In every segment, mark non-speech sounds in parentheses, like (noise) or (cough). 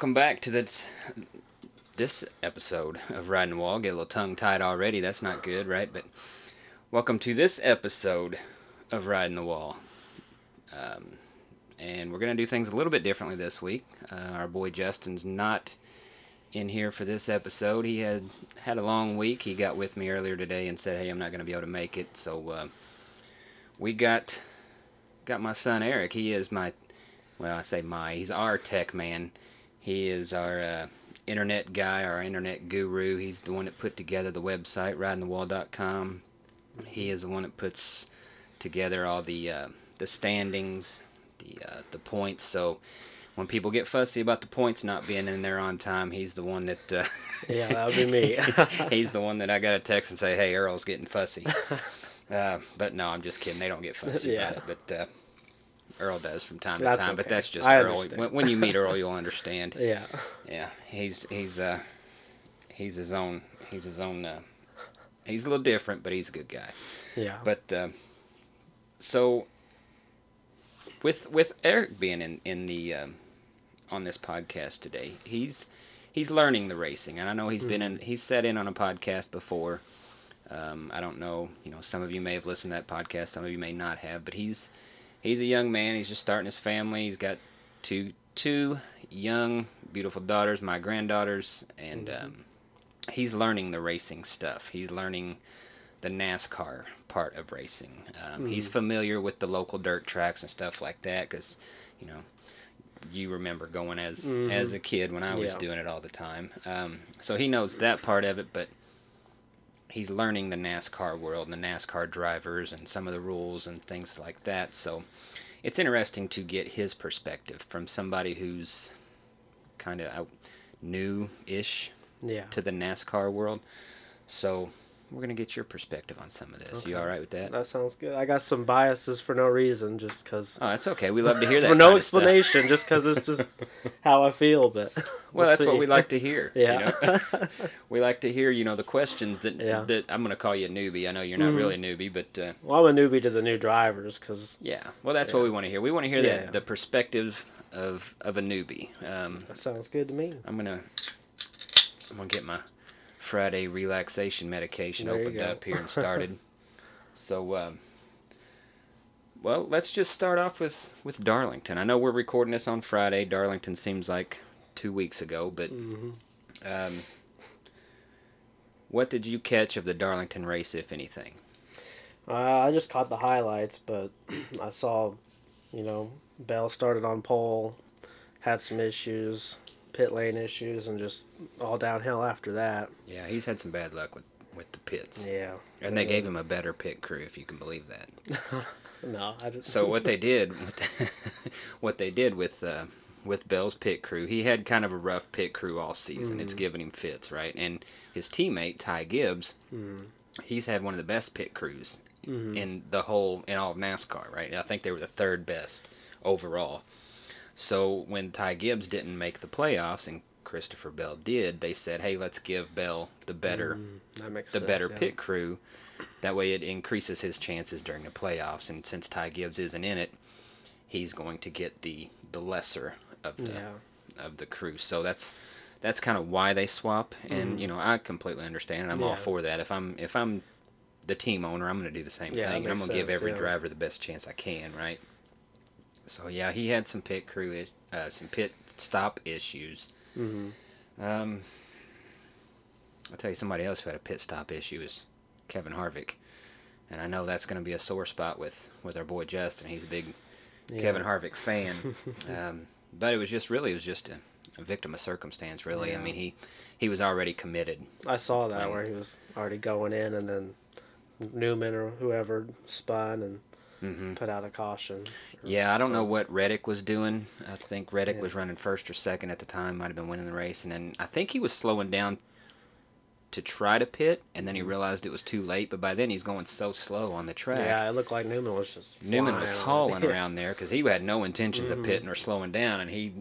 welcome back to this this episode of Riding the Wall. Get a little tongue tied already. That's not good, right? But welcome to this episode of Riding the Wall. Um, and we're gonna do things a little bit differently this week. Uh, our boy Justin's not in here for this episode. He had had a long week. He got with me earlier today and said, "Hey, I'm not gonna be able to make it." So uh, we got got my son Eric. He is my well, I say my. He's our tech man. He is our uh, internet guy, our internet guru. He's the one that put together the website, ridingthewall.com. He is the one that puts together all the uh, the standings, the uh, the points. So when people get fussy about the points not being in there on time, he's the one that. Uh, (laughs) yeah, that would be me. (laughs) (laughs) he's the one that I got to text and say, "Hey, Earl's getting fussy." Uh, but no, I'm just kidding. They don't get fussy Yeah. about it. But uh, Earl does from time to That's time. But that's just I Earl. When, when you meet (laughs) Earl, you'll understand. yeah. Yeah, he's he's uh he's his own he's his own uh, he's a little different, but he's a good guy. Yeah. But uh, so with with Eric being in in the um, on this podcast today, he's he's learning the racing, and I know he's been in he's sat in on a podcast before. Um, I don't know, you know, some of you may have listened to that podcast, some of you may not have, but he's he's a young man. He's just starting his family. He's got two two young, beautiful daughters, my granddaughters, and um, he's learning the racing stuff. He's learning the NASCAR part of racing. Um, He's familiar with the local dirt tracks and stuff like that because, you know, you remember going as Mhm. as a kid when I was Yeah. doing it all the time. Um, so he knows that part of it, but he's learning the NASCAR world and the NASCAR drivers and some of the rules and things like that. So it's interesting to get his perspective from somebody who's kind of new-ish Yeah. to the NASCAR world. So we're gonna get your perspective on some of this. You all right with that? That sounds good. I got some biases for no reason, just because. Oh, that's okay. We love to hear (laughs) that. for no kind of stuff. explanation, just because it's just (laughs) how I feel. But (laughs) Well, we'll that's what we like to hear. you Yeah. know? we like to hear, you know, the questions that Yeah. that I'm gonna call you a newbie. I know you're not Mhm. really a newbie, but uh, well, I'm a newbie to the new drivers because yeah. Well, that's what we want to hear. We want to hear Yeah. the the perspective of of a newbie. Um, that sounds good to me. I'm gonna I'm gonna get my Friday relaxation medication There opened up here and (laughs) started. so, um, well, let's just start off with with Darlington. I know we're recording this on Friday. Darlington seems like two weeks ago, but hmm um, what did you catch of the Darlington race, if anything? Uh, I just caught the highlights, but (clears throat) I saw, you know, Bell started on pole, had some issues, pit lane issues, and just all downhill after that. Yeah, he's had some bad luck with with the pits, Yeah. and they gave him a better pit crew, if you can believe that. (laughs) no, I just. So what they did, (laughs) what they did with uh, with Bell's pit crew, he had kind of a rough pit crew all season. It's Mhm. given him fits, right? And his teammate Ty Gibbs, Mm, he's had one of the best pit crews mhm. in the whole in all of NASCAR, right? I think they were the third best overall. So when Ty Gibbs didn't make the playoffs and Christopher Bell did, they said, "Hey, let's give Bell the better Mm, that makes the sense, better yeah. pit crew. That way, it increases his chances during the playoffs. And since Ty Gibbs isn't in it, he's going to get the the lesser of the Yeah. of the crew. So that's that's kind of why they swap. And Mhm. you know, I completely understand. and I'm all for that. If I'm if I'm the team owner, I'm going to do the same Yeah, thing. And I'm going to give every yeah. driver the best chance I can, right? So yeah, he had some pit crew, is- uh, some pit stop issues. Mhm. Um, I'll tell you, somebody else who had a pit stop issue is Kevin Harvick, and I know that's going to be a sore spot with with our boy Justin. He's a big Yeah. Kevin Harvick fan, (laughs) um, but it was just really it was just a, a victim of circumstance. Really, I mean he he was already committed. I saw that Um, where he was already going in, and then Newman or whoever spun and hmm put out a caution. Yeah, I don't know what Reddick was doing. I think Reddick Yeah. was running first or second at the time, might have been winning the race, and then I think he was slowing down to try to pit, and then he realized it was too late. But by then he's going so slow on the track. Yeah, it looked like Newman was just. Newman was hauling (laughs) around there because he had no intentions of Mhm. pitting or slowing down, and he.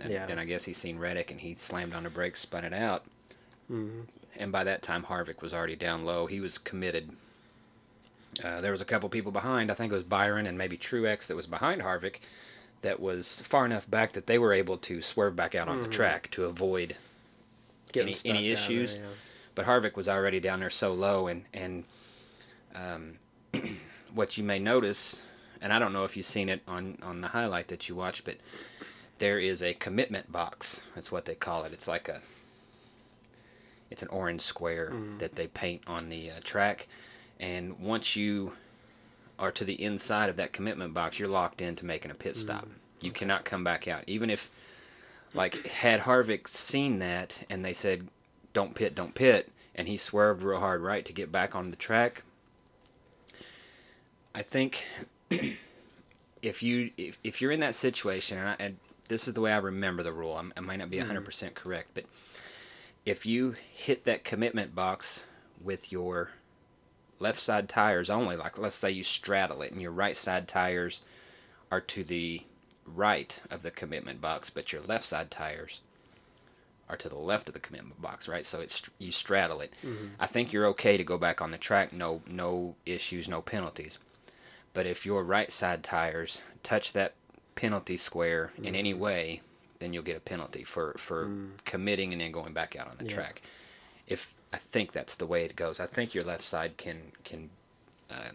And Yeah. Then I guess he seen Reddick and he slammed on the brakes, spun it out, Mm-hmm. and by that time Harvick was already down low. He was committed. Uh, there was a couple people behind. I think it was Byron and maybe Truex that was behind Harvick. that was far enough back that they were able to swerve back out on the Mhm. track to avoid Getting Any- any down there, issues? yeah. but Harvick was already down there so low, and and um, (clears throat) what you may notice, and I don't know if you've seen it on on the highlight that you watched, but there is a commitment box. That's what they call it. It's like a it's an orange square Mhm. that they paint on the uh, track, and once you are to the inside of that commitment box, you're locked into making a pit stop. Mm-hmm. You cannot come back out, even if like had Harvick seen that and they said don't pit, don't pit, and he swerved real hard right to get back on the track. I think (clears throat) if you if, if you're in that situation, and, I, and this is the way I remember the rule, I'm, I might not be 100% mm-hmm. correct, but if you hit that commitment box with your left side tires only, like let's say you straddle it and your right side tires are to the right of the commitment box, but your left side tires are to the left of the commitment box, right? So it's you straddle it. Mhm. I think you're okay to go back on the track, no no issues, no penalties. But if your right side tires touch that penalty square in any way, then you'll get a penalty for for Mm. committing and then going back out on the Yeah. track. If I think that's the way it goes. I think your left side can can uh,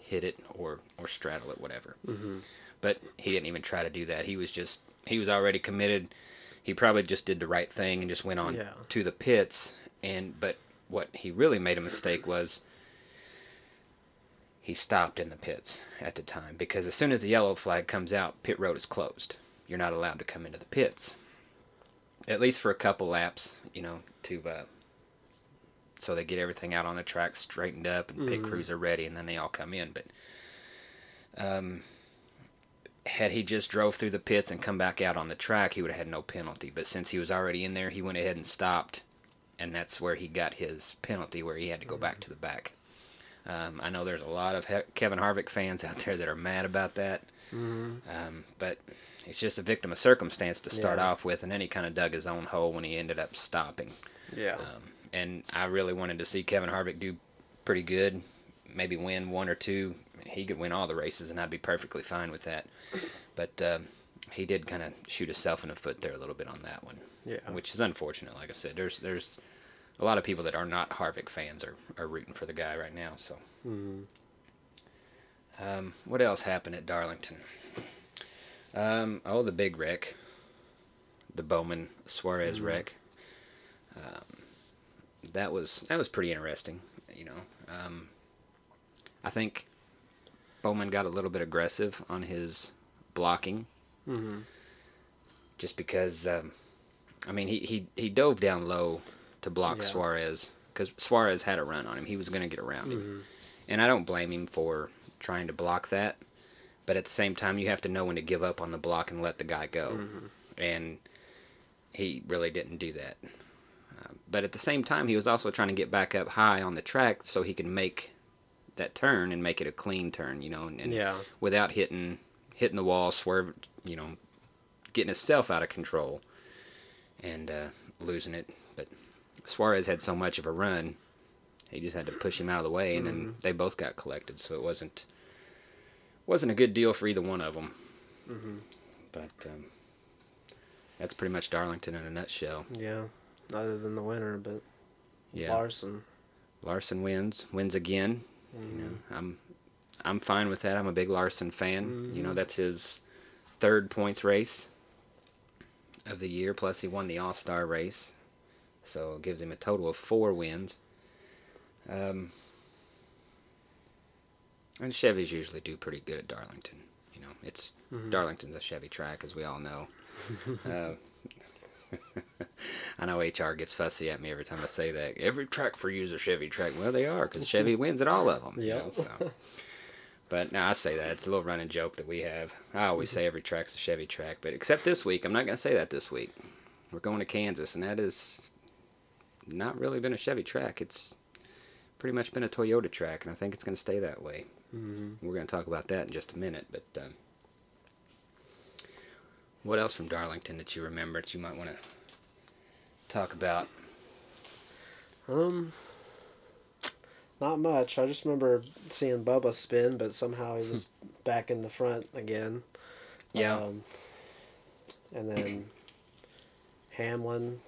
hit it or or straddle it, whatever. Mhm. But he didn't even try to do that. He was just he was already committed. He probably just did the right thing and just went on Yeah. to the pits. And but what he really made a mistake was he stopped in the pits at the time because as soon as the yellow flag comes out, pit road is closed. You're not allowed to come into the pits. At least for a couple laps, you know, to uh, so they get everything out on the track straightened up and pit Mhm. crews are ready, and then they all come in. But um, had he just drove through the pits and come back out on the track, he would have had no penalty. But since he was already in there, he went ahead and stopped, and that's where he got his penalty, where he had to go back to the back. Um, I know there's a lot of he- Kevin Harvick fans out there that are mad about that, Mhm. um, but it's just a victim of circumstance to start Yeah. off with, and then he kind of dug his own hole when he ended up stopping. Yeah. Um, and I really wanted to see Kevin Harvick do pretty good, maybe win one or two. He could win all the races, and I'd be perfectly fine with that. But um, he did kind of shoot himself in the foot there a little bit on that one, yeah. which is unfortunate. Like I said, there's there's a lot of people that are not Harvick fans are, are rooting for the guy right now. So, Mhm. um, what else happened at Darlington? Um, oh, the big wreck, the Bowman Suarez Mhm. wreck. Um, that was that was pretty interesting. You know, um, I think Bowman got a little bit aggressive on his blocking, Mhm. just because. Um, I mean, he, he he dove down low to block Yeah. Suarez because Suarez had a run on him. He was going to get around him. Mhm. And I don't blame him for trying to block that. But at the same time, you have to know when to give up on the block and let the guy go. Mhm. And he really didn't do that. But at the same time, he was also trying to get back up high on the track so he could make that turn and make it a clean turn, you know, and, and Yeah. without hitting hitting the wall, swerve, you know, getting himself out of control and uh, losing it. But Suarez had so much of a run, he just had to push him out of the way, and then they both got collected. So it wasn't wasn't a good deal for either one of them. Mhm. But um, that's pretty much Darlington in a nutshell. Yeah. Other than the winner, but Yeah, Larson. Larson wins, wins again. You Mhm. know, I'm I'm fine with that. I'm a big Larson fan. You know, Mhm. that's his third points race of the year. Plus, he won the All Star race, so it gives him a total of four wins. Um, and Chevys usually do pretty good at Darlington. You know, it's Mhm. Darlington's a Chevy track, as we all know. (laughs) uh, (laughs) I know HR gets fussy at me every time I say that. Every track for you is a Chevy track. Well, they are, because Chevy wins at all of them. You know, so. But now I say that it's a little running joke that we have. I always say every track's a Chevy track, but except this week, I'm not going to say that this week. We're going to Kansas, and that has not really been a Chevy track. It's pretty much been a Toyota track, and I think it's going to stay that way. Mhm. We're going to talk about that in just a minute. But um, what else from Darlington that you remember that you might want to talk about? Um, not much. I just remember seeing Bubba spin, but somehow he was (laughs) back in the front again. Yeah. Um, and then Hamlin.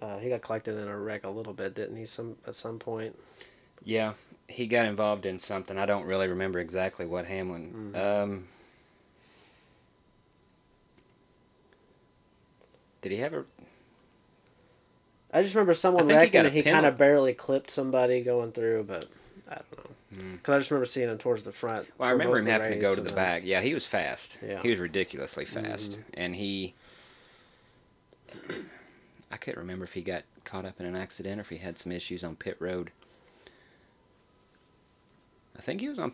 Uh, he got collected in a wreck a little bit, didn't he? Some at some point. Yeah, he got involved in something. I don't really remember exactly what Hamlin. Um, did he have a? I just remember someone I think he wrecking got a and he kind of barely clipped somebody going through, but I don't know. Hmm. Because I just remember seeing him towards the front. Well, I remember him having to go to the then- back. Yeah, he was fast. Yeah. He was ridiculously fast, Mhm. and he. I can't remember if he got caught up in an accident or if he had some issues on pit road. I think he was on.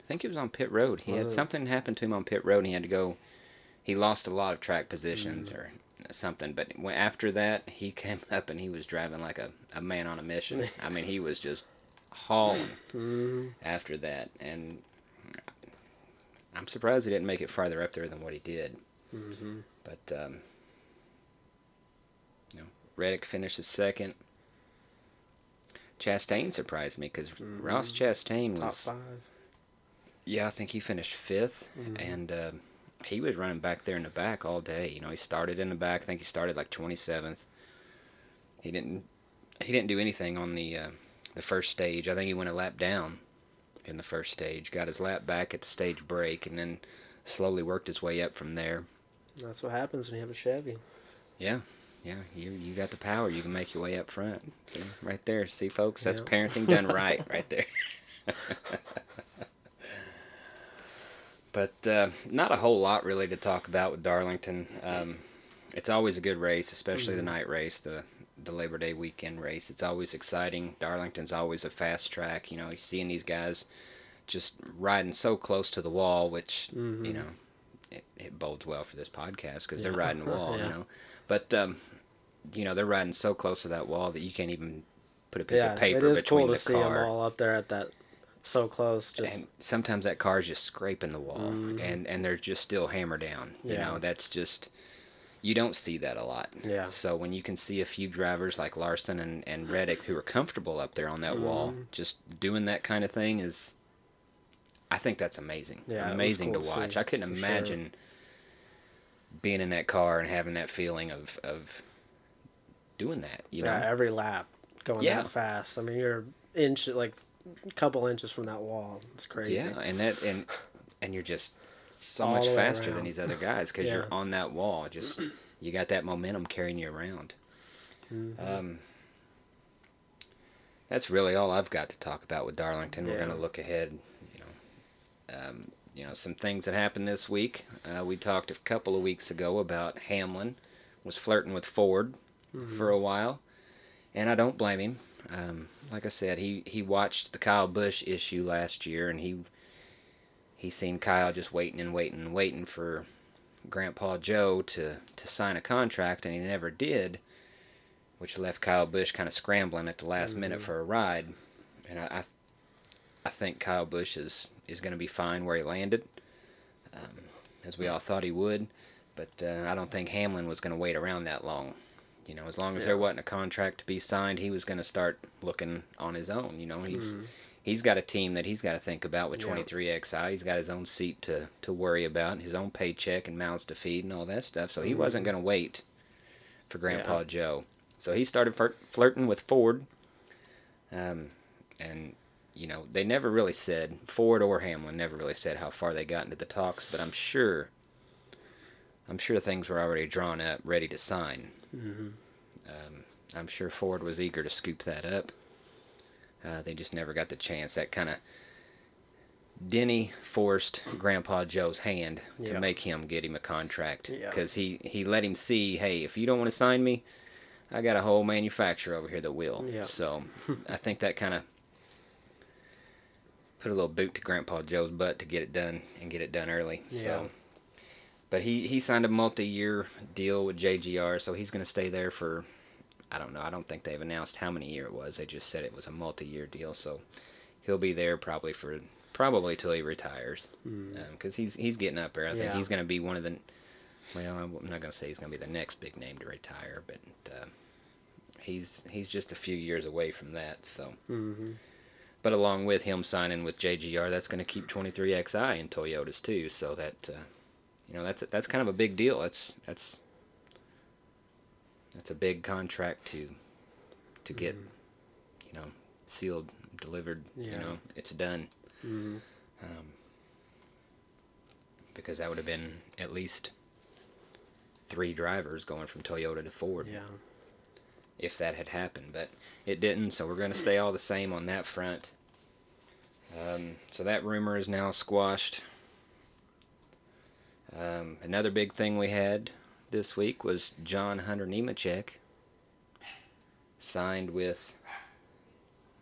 I think he was on pit road. He had it? something happen to him on pit road, and he had to go. He lost a lot of track Mm. positions or something, but after that, he (laughs) came up and he was driving like a, a man on a mission. (laughs) I mean, he was just hauling Mhm. after that, and I'm surprised he didn't make it farther up there than what he did. Mhm. But um, you know, Reddick finishes second. Chastain surprised me because Mhm. Ross Chastain was. Top five. yeah, I think he finished 5th Mhm. and uh, he was running back there in the back all day. You know, he started in the back. I think he started like 27th. He didn't he didn't do anything on the uh, the first stage. I think he went a lap down in the first stage. Got his lap back at the stage break, and then slowly worked his way up from there. That's what happens when you have a Chevy. Yeah, yeah, you you got the power. You can make your way up front. See, right there. See, folks, that's Yeah. parenting done right, right there. (laughs) (laughs) but uh, not a whole lot really to talk about with Darlington. Um, it's always a good race, especially Mhm. the night race, the the Labor Day weekend race. It's always exciting. Darlington's always a fast track. You know, you're seeing these guys just riding so close to the wall, which you Mhm. know, it, it bodes well for this podcast because they're riding the (laughs) wall. Yeah. You know, but um, you know they're riding so close to that wall that you can't even put a piece yeah, of paper it is between cool to the see car. them all up there at that so close. Just and sometimes that car's just scraping the wall, Mhm. and and they're just still hammer down. You Yeah. know, that's just you don't see that a lot. yeah, So when you can see a few drivers like Larson and, and Reddick who are comfortable up there on that wall, Mhm. just doing that kind of thing is, I think that's amazing. Yeah, amazing cool to to watch. see, I couldn't for sure. imagine being in that car and having that feeling of, of doing that. You know, yeah, every lap going Yeah. that fast. I mean, you're inch like couple inches from that wall. It's crazy. yeah, and that and and you're just so All much faster than these other guys because Yeah. you're on that wall. Just you got that momentum carrying you around. Mhm. Um, that's really all I've got to talk about with Darlington. We're going to look ahead. You know, um, you know some things that happened this week. Uh, we talked a couple of weeks ago about Hamlin was flirting with Ford Mhm. for a while, and I don't blame him. Um, like I said, he he watched the Kyle Busch issue last year, and he he seen Kyle just waiting and waiting and waiting for Grandpa Joe to to sign a contract, and he never did, which left Kyle Busch kind of scrambling at the last minute Mhm. for a ride. And I I, I think Kyle Busch is is going to be fine where he landed, um, as we all thought he would. But uh, I don't think Hamlin was going to wait around that long. You know, as long as there wasn't a contract to be signed, he was going to start looking on his own. You know, he's Mhm. he's got a team that he's got to think about with Yeah. 23XI. He's got his own seat to, to worry about, his own paycheck and mouths to feed and all that stuff. So he wasn't Mhm. going to wait for Grandpa Joe. So he started flirt- flirting with Ford. Um, and, you know, they never really said, Ford or Hamlin never really said how far they got into the talks, but I'm sure, I'm sure things were already drawn up, ready to sign. Mhm. Um, I'm sure Ford was eager to scoop that up. Uh, they just never got the chance. That kind of Denny forced Grandpa Joe's hand to make him get him a contract Yeah. because he he let him see, hey, if you don't want to sign me, I got a whole manufacturer over here that will. Yeah. So I think that kind of put a little boot to Grandpa Joe's butt to get it done and get it done early. So. But he, he signed a multi-year deal with JGR, so he's going to stay there for, I don't know, I don't think they've announced how many year it was. They just said it was a multi-year deal, so he'll be there probably for probably till he retires, because he's he's getting up there. I think Yeah. he's going to be one of the, well, I'm not going to say he's going to be the next big name to retire, but uh, he's he's just a few years away from that. So, Mhm. but along with him signing with JGR, that's going to keep 23XI in Toyotas too. So that uh, you know that's that's kind of a big deal. That's that's that's a big contract to to get you know sealed, delivered. Yeah. You know, it's done. hmm Um, because that would have been at least three drivers going from Toyota to Ford Yeah. if that had happened, but it didn't. So we're going to stay all the same on that front. Um, so that rumor is now squashed. Um, another big thing we had this week was John Hunter Nemechek signed with.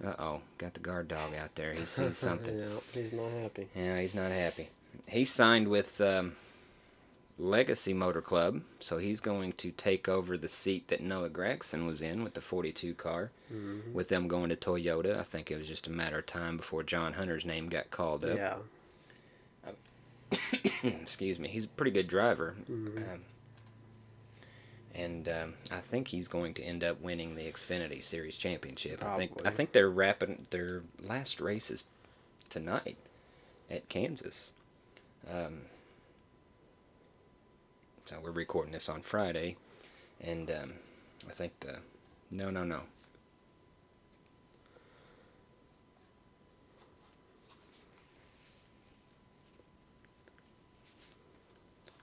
Uh oh, got the guard dog out there. He sees (laughs) something. yeah, he's not happy. Yeah, he's not happy. He signed with um, Legacy Motor Club, so he's going to take over the seat that Noah Gragson was in with the 42 car. hmm With them going to Toyota, I think it was just a matter of time before John Hunter's name got called up. Yeah. (coughs) Excuse me. He's a pretty good driver. hmm Um, and um, I think he's going to end up winning the Xfinity Series championship. I think I think they're wrapping their last races tonight at Kansas. Um, so we're recording this on Friday, and um, I think the no no no.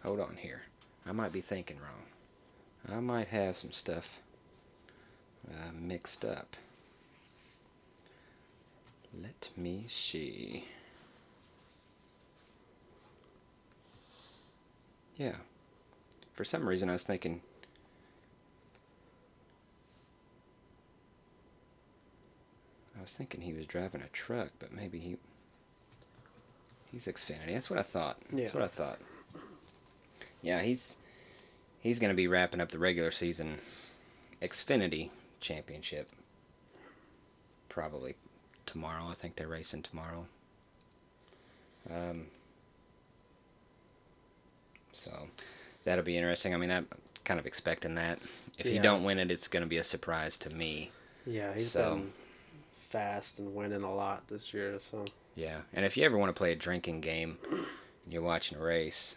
Hold on here. I might be thinking wrong. I might have some stuff uh, mixed up. Let me see. Yeah. For some reason, I was thinking. I was thinking he was driving a truck, but maybe he. He's Xfinity. That's what I thought. That's what I thought. Yeah, he's he's going to be wrapping up the regular season Xfinity championship probably tomorrow. I think they're racing tomorrow. Um, so that'll be interesting. I mean, I'm kind of expecting that. If you Yeah. don't win it, it's going to be a surprise to me. Yeah, he's So- been fast and winning a lot this year. So Yeah, and if you ever want to play a drinking game, and you're watching a race,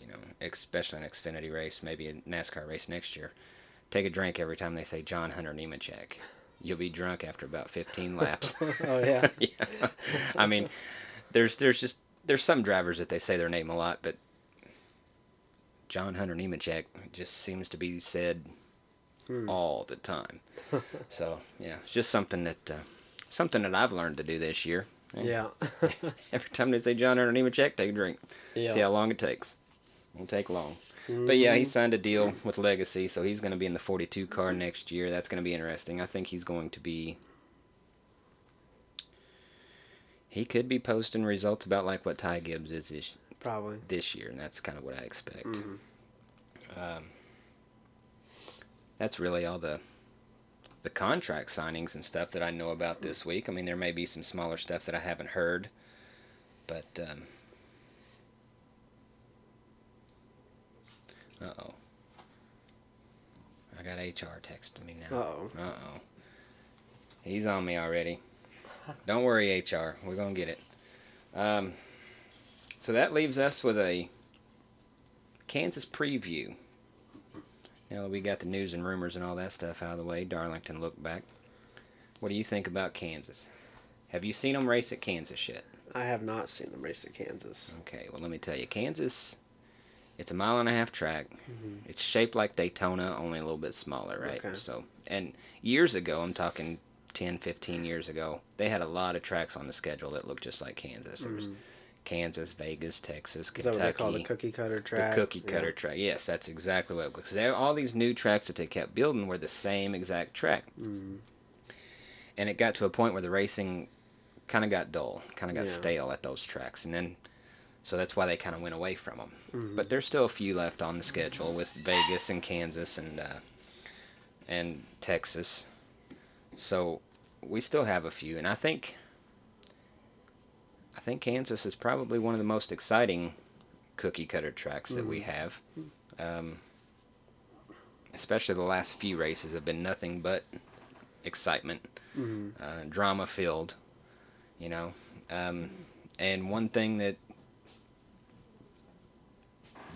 you know, especially an Xfinity race, maybe a NASCAR race next year, take a drink every time they say John Hunter Nemechek. You'll be drunk after about 15 laps. (laughs) oh yeah. (laughs) yeah. I mean, there's there's just there's some drivers that they say their name a lot, but John Hunter Nemechek just seems to be said Hmm. all the time. (laughs) so yeah, it's just something that uh, something that I've learned to do this year. yeah. Every time they say John Hunter Nemechek, take a drink. yeah. See how long it takes. Won't take long. But yeah, he Mhm. signed a deal with Legacy, so he's going to be in the 42 car next year. That's going to be interesting. I think he's going to be. He could be posting results about like what Ty Gibbs is this, probably. this year, and that's kind of what I expect. Mhm. Um, that's really all the the contract signings and stuff that I know about this week. I mean, there may be some smaller stuff that I haven't heard, but um, uh oh, I got HR texting me now. Uh oh. Uh oh, he's on me already. Don't worry, HR, we're gonna get it. Um, so that leaves us with a Kansas preview. Now that we got the news and rumors and all that stuff out of the way, Darlington look back. What do you think about Kansas? Have you seen them race at Kansas yet? I have not seen them race at Kansas. Okay, well let me tell you, Kansas, it's a mile and a half track. Mhm. It's shaped like Daytona, only a little bit smaller, right? Okay. So, and years ago, I'm talking 10, 15 years ago, they had a lot of tracks on the schedule that looked just like Kansas. There was Mhm. Kansas, Vegas, Texas, Is that Kentucky. what they call the cookie cutter track? The cookie Yeah. cutter track. Yes, that's exactly what it was. 'Cause they- all these new tracks that they kept building were the same exact track. Mhm. And it got to a point where the racing kind of got dull, kind of got Yeah. stale at those tracks. And then, so that's why they kind of went away from them. Mhm. But there's still a few left on the schedule with Vegas and Kansas and uh, and Texas. So we still have a few, and I think I think Kansas is probably one of the most exciting cookie cutter tracks that we Mhm. have. Um, especially the last few races have been nothing but excitement, Mhm. uh, drama filled. You know, um, and one thing that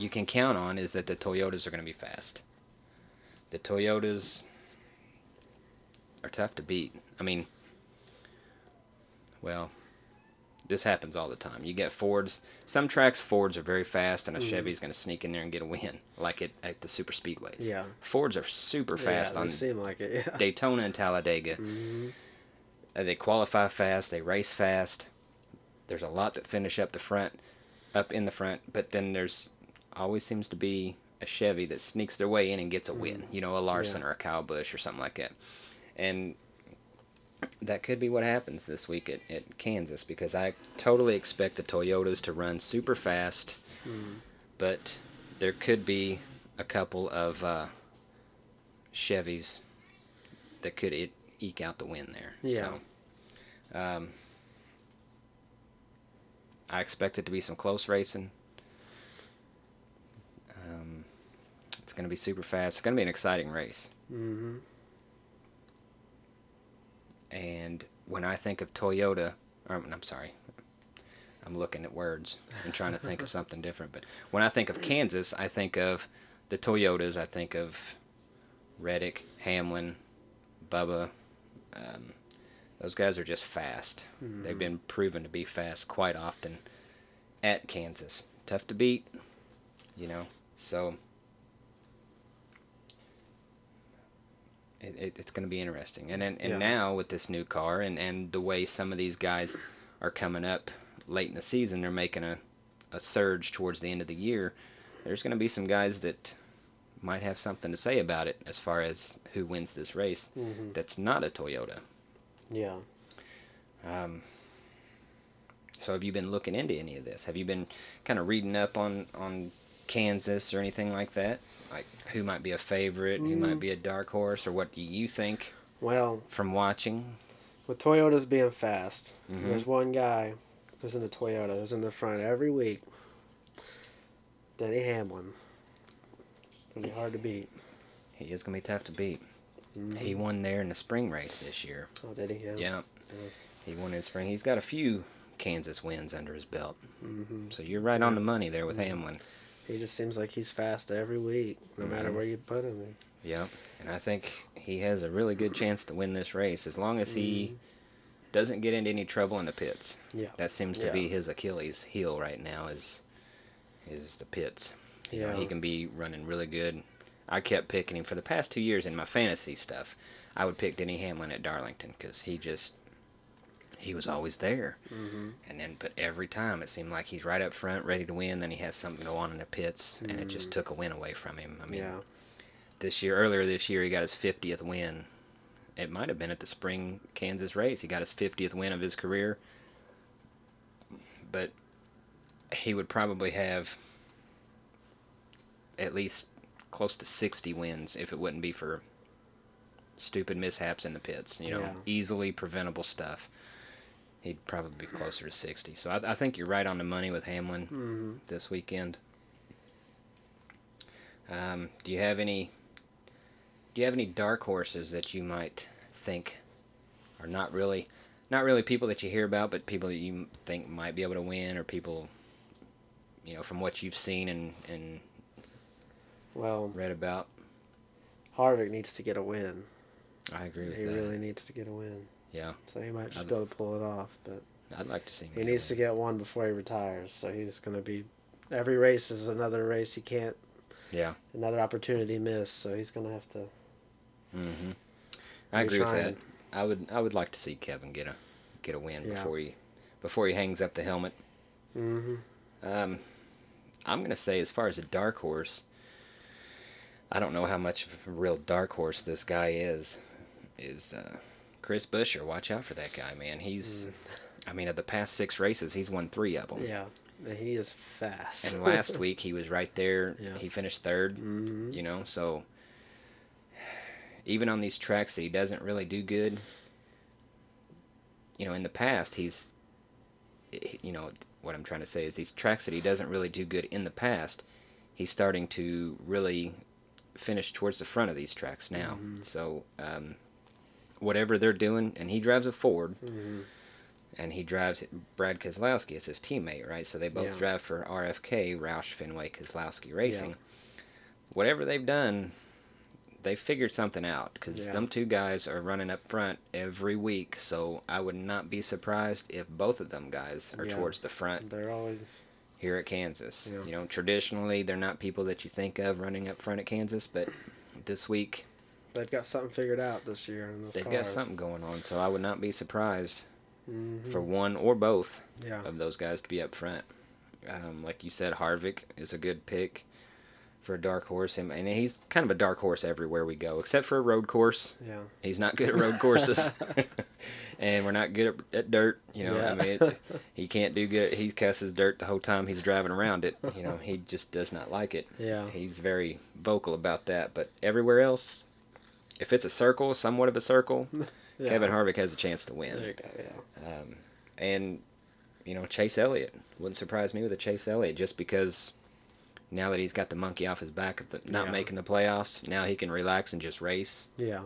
you can count on is that the Toyotas are going to be fast. The Toyotas are tough to beat. I mean, well, this happens all the time. You get Fords. Some tracks Fords are very fast, and a Mhm. Chevy's going to sneak in there and get a win, (laughs) like it at the super speedways. Yeah. Fords are super fast yeah, on seem like it. (laughs) Yeah. Daytona and Talladega. hmm Uh, they qualify fast. They race fast. There's a lot that finish up the front, up in the front. But then there's always seems to be a Chevy that sneaks their way in and gets a win. You know, a Larson or a Kyle Busch or something like that. And that could be what happens this week at, at Kansas because I totally expect the Toyotas to run super fast, Mm. but there could be a couple of uh, Chevys that could eke out the win there. Yeah. So, um, I expect it to be some close racing. Um, it's going to be super fast. It's going to be an exciting race. hmm And when I think of Toyota, or I'm sorry, I'm looking at words and trying to think of (laughs) something different. But when I think of Kansas, I think of the Toyotas. I think of Reddick, Hamlin, Bubba. Um, those guys are just fast. They've been proven to be fast quite often at Kansas. Tough to beat, you know. So it, it, it's going to be interesting. And then and Yeah. now with this new car and, and the way some of these guys are coming up late in the season, they're making a, a surge towards the end of the year. There's going to be some guys that might have something to say about it as far as who wins this race. hmm That's not a Toyota. Yeah. Um, so have you been looking into any of this? Have you been kind of reading up on on Kansas or anything like that? Like who might be a favorite, who might Mm. be a dark horse, or what do you think Well, from watching? with Toyotas being fast, Mhm. there's one guy who's in the Toyota who's in the front every week. Denny Hamlin. Pretty hard to beat. He is gonna be tough to beat. Mhm. He won there in the spring race this year. Oh, did he? Yeah, Yeah. he won in spring. He's got a few Kansas wins under his belt, hmm so you're right on the money there with Hamlin. He just seems like he's fast every week, no matter Mhm. where you put him. Yeah, and I think he has a really good chance to win this race as long as he Mhm. doesn't get into any trouble in the pits. Yeah. That seems to Yeah. be his Achilles heel right now is is the pits. You know, Yeah. he can be running really good. I kept picking him for the past two years in my fantasy stuff. I would pick Denny Hamlin at Darlington because he just he was always there. hmm And then, but every time it seemed like he's right up front, ready to win. Then he has something go on in the pits, and it just Mhm. took a win away from him. I mean, Yeah. this year, earlier this year, he got his 50th win. It might have been at the spring Kansas race. He got his 50th win of his career. But he would probably have at least close to 60 wins if it wouldn't be for stupid mishaps in the pits. You know, Yeah. easily preventable stuff. He'd probably be closer to 60. So I, I think you're right on the money with Hamlin hmm this weekend. Um, do you have any? Do you have any dark horses that you might think are not really, not really people that you hear about, but people that you think might be able to win, or people, you know, from what you've seen and and Well, read about? Harvick needs to get a win. I agree with He that. really needs to get a win. Yeah, So he might just I'd- be able to pull it off, but I'd like to see. him he needs to get one before he retires. So he's going to be. Every race is another race he can't. Yeah. Another opportunity missed. So he's going to have to. Mm-hmm. I agree with that. I would I would like to see Kevin get a get a win Yeah. before he before he hangs up the helmet. hmm Um, I'm gonna say as far as a dark horse, I don't know how much of a real dark horse this guy is. Is uh, Chris Buescher? Watch out for that guy, man. He's, I mean, of the past six races, he's won three of them. Mm. Yeah. He is fast. And last (laughs) week he was right there. Yeah. He finished third. hmm You know, so even on these tracks that he doesn't really do good, you know, in the past he's, you know, what I'm trying to say is these tracks that he doesn't really do good in the past, he's starting to really finish towards the front of these tracks now. Mhm. So um, whatever they're doing, and he drives a Ford, hmm and he drives Brad Keselowski as his teammate, right? So they both Yeah. drive for RFK, Roush Fenway Keselowski Racing. Whatever they've done, they figured something out because Yeah. them two guys are running up front every week. So I would not be surprised if both of them guys are Yeah. towards the front They're always here at Kansas. Yeah. You know, traditionally they're not people that you think of running up front at Kansas, but this week they've got something figured out this year in those they've cars. got something going on. So I would not be surprised Mhm. for one or both yeah, of those guys to be up front. Um, like you said, Harvick is a good pick for a dark horse. Him and he's kind of a dark horse everywhere we go, except for a road course. yeah, He's not good at road courses, (laughs) (laughs) and we're not good at, at dirt. You know, I mean, it, he can't do good. He cusses dirt the whole time he's driving around it. You know, he just does not like it. (laughs) yeah, He's very vocal about that. But everywhere else, if it's a circle, somewhat of a circle, (laughs) yeah. Kevin Harvick has a chance to win. There you go. Yeah, Um, and you know Chase Elliott wouldn't surprise me with a Chase Elliott just because now that he's got the monkey off his back of the, not Yeah. making the playoffs, now he can relax and just race. yeah,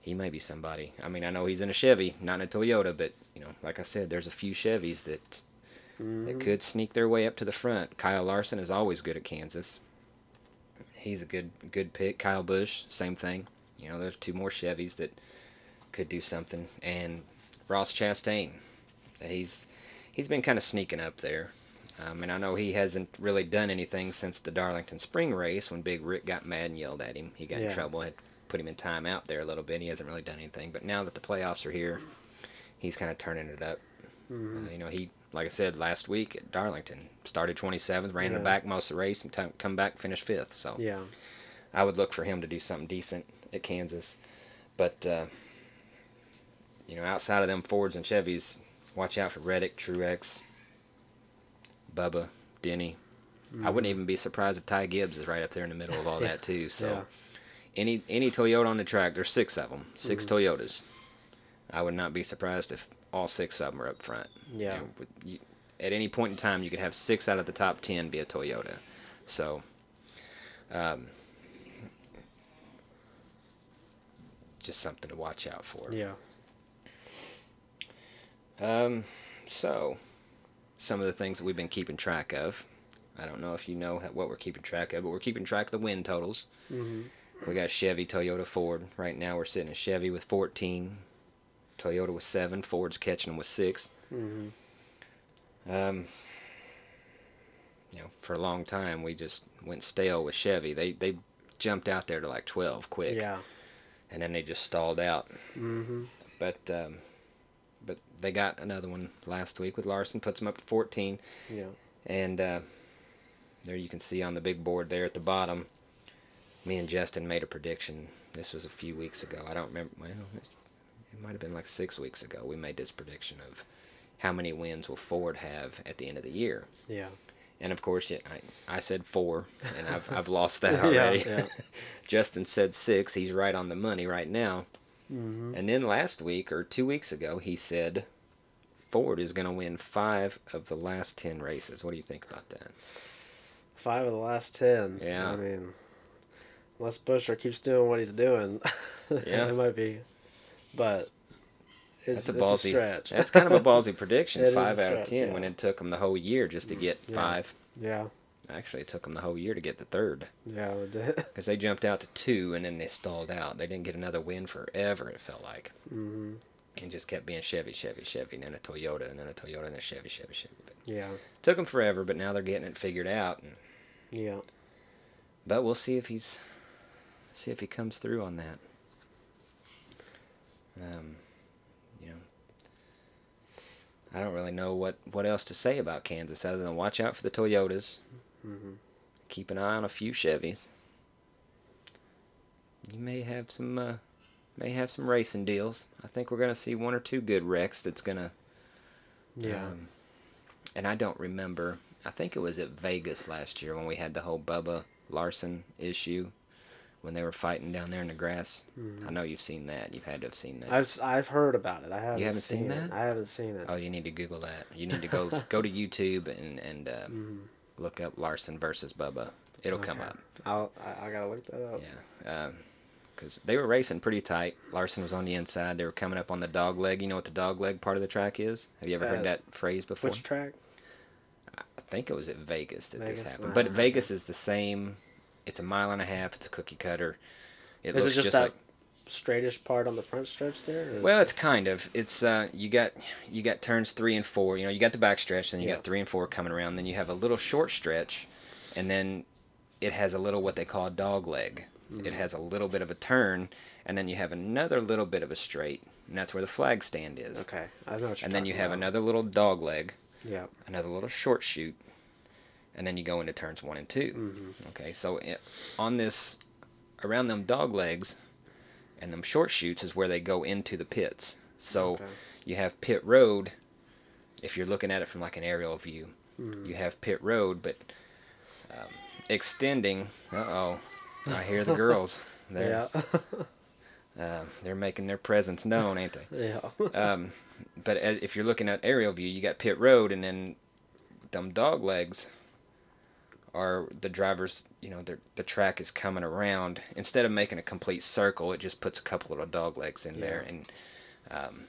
He may be somebody. I mean, I know he's in a Chevy, not in a Toyota, but you know, like I said, there's a few Chevys that that Mhm. could sneak their way up to the front. Kyle Larson is always good at Kansas. He's a good good pick. Kyle Busch, same thing. You know, there's two more Chevys that could do something, and Ross Chastain. He's he's been kind of sneaking up there. Um, and I know he hasn't really done anything since the Darlington Spring race when Big Rick got mad and yelled at him. He got in trouble, had put him in time out there a little bit. He hasn't really done anything. But now that the playoffs are here, he's kind of turning it up. Mhm. Uh, you know, he, like I said last week at Darlington, started 27th, ran in the back most of the race, and t- come back finished fifth. So yeah, I would look for him to do something decent at Kansas. But, uh, you know, outside of them Fords and Chevys, watch out for Reddick, Truex, Bubba, Denny. I wouldn't even be surprised if Ty Gibbs is right up there in the middle of all Mm-hmm. (laughs) Yeah. that too. So Yeah. any any Toyota on the track, there's six of them, 6 Mm-hmm. Toyotas. I would not be surprised if all six of them are up front. yeah, you- at any point in time, you could have six out of the top ten be a Toyota. So, um, just something to watch out for. yeah. Um, so, some of the things that we've been keeping track of. I don't know if you know what we're keeping track of, but we're keeping track of the win totals. hmm We got Chevy, Toyota, Ford. Right now, we're sitting at Chevy with 14, Toyota with seven, Ford's catching them with six. hmm Um, you know, for a long time we just went stale with Chevy. They they jumped out there to like 12 quick, Yeah. And then they just stalled out. hmm But um, but they got another one last week with Larson, puts them up to 14, Yeah. and uh, there you can see on the big board there at the bottom. Me and Justin made a prediction. This was a few weeks ago. I don't remember. Well, it might have been like six weeks ago. We made this prediction of how many wins will Ford have at the end of the year. Yeah. And of course, yeah, I, I said four, and I've, I've lost that (laughs) already. yeah. (laughs) Justin said six. He's right on the money right now. hmm And then last week, or two weeks ago, he said Ford is going to win five of the last 10 races. What do you think about that? Five of the last ten. Yeah. I mean, unless Buescher keeps doing what he's doing, (laughs) Yeah. it might be. But it's, That's a ballsy. stretch. That's kind of a ballsy (laughs) prediction. Five out of 10 yeah. when it took them the whole year just to get Yeah. five. yeah. Actually, it took them the whole year to get the third Yeah. It did. (laughs) because they jumped out to two and then they stalled out. They didn't get another win forever, it felt like. Mm-hmm. and just kept being Chevy, Chevy, Chevy, and then a Toyota, and then a Toyota, and then Chevy, Chevy, Chevy. But Yeah. took them forever, but now they're getting it figured out. And, Yeah. but we'll see if he's see if he comes through on that. Um, I don't really know what what else to say about Kansas other than watch out for the Toyotas, hmm keep an eye on a few Chevys. You may have some uh, may have some racing deals. I think we're gonna see one or two good wrecks. That's gonna Yeah. Um, and I don't remember. I think it was at Vegas last year when we had the whole Bubba Larson issue when they were fighting down there in the grass. Mhm. I know you've seen that. You've had to have seen that. I've I've heard about it. I haven't. You haven't seen it. that? I haven't seen it. oh, you need to Google that. You need to go (laughs) go to YouTube and and uh, Mhm. look up Larson versus Bubba. It'll come up. I'll, I, I gotta look that up. Yeah. Um, because they were racing pretty tight. Larson was on the inside. They were coming up on the dog leg. You know what the dog leg part of the track is? Have you ever Uh, heard that phrase before? Which track? I think it was at Vegas that this happened. But. Vegas is the same. It's a mile and a half. It's a cookie cutter. It Is it just, just that like straightish part on the front stretch there? Well, it's kind of. It's uh, you got you got turns three and four. You know, you got the back stretch, then you Yeah. got three and four coming around. Then you have a little short stretch, and then it has a little what they call a dog leg. Mm. It has a little bit of a turn, and then you have another little bit of a straight, and that's where the flag stand is. okay. I know what you're And then you have about. another little dog leg, Yeah. another little short chute, and then you go into turns one and 2 hmm Okay, so it, on this, around them dog legs, and them short chutes is where they go into the pits. So Okay. you have pit road. If you're looking at it from like an aerial view, Mhm. you have pit road, but um, extending. Uh oh, I hear the girls. (laughs) They're Yeah. uh, (laughs) they're making their presence known, ain't they? (laughs) yeah. Um, but a- if you're looking at aerial view, you got pit road, and then them dog legs are the drivers. You know, the the track is coming around. Instead of making a complete circle, it just puts a couple little dog legs in there. And um,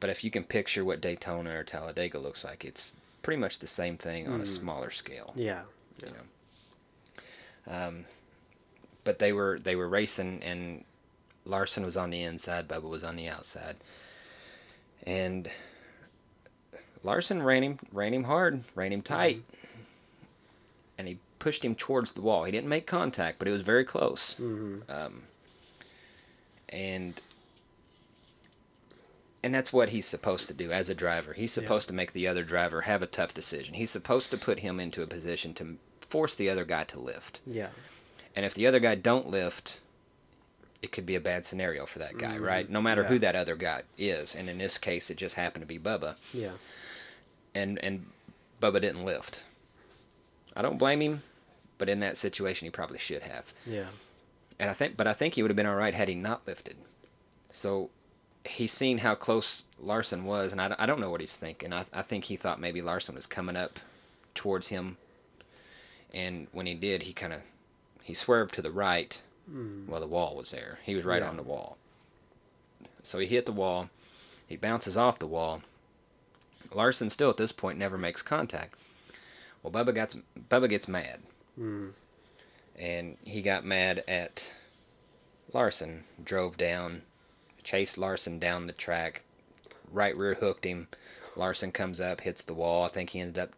but if you can picture what Daytona or Talladega looks like, it's pretty much the same thing on a Mhm. smaller scale. yeah. You know. Um, but they were they were racing, and Larson was on the inside, Bubba was on the outside, and Larson ran him ran him hard, ran him tight, and he pushed him towards the wall. He didn't make contact, but it was very close. hmm Um, and and that's what he's supposed to do as a driver. He's Yeah. supposed to make the other driver have a tough decision. He's supposed to put him into a position to force the other guy to lift. Yeah. And if the other guy don't lift, it could be a bad scenario for that guy, Mhm. right? No matter who that other guy is. And in this case, it just happened to be Bubba. Yeah. And and Bubba didn't lift. I don't blame him, but in that situation, he probably should have. Yeah. And I think, but I think he would have been all right had he not lifted. So he's seen how close Larson was, and I, I don't know what he's thinking. I, I think he thought maybe Larson was coming up towards him, and when he did, he kind of he swerved to the right. Mm. Well, the wall was there. He was right Yeah. on the wall. So he hit the wall. He bounces off the wall. Larson still at this point never makes contact. Well, Bubba gets Bubba gets mad Mm. and he got mad at Larson, drove down, chased Larson down the track, right rear hooked him. Larson comes up, hits the wall. I think he ended up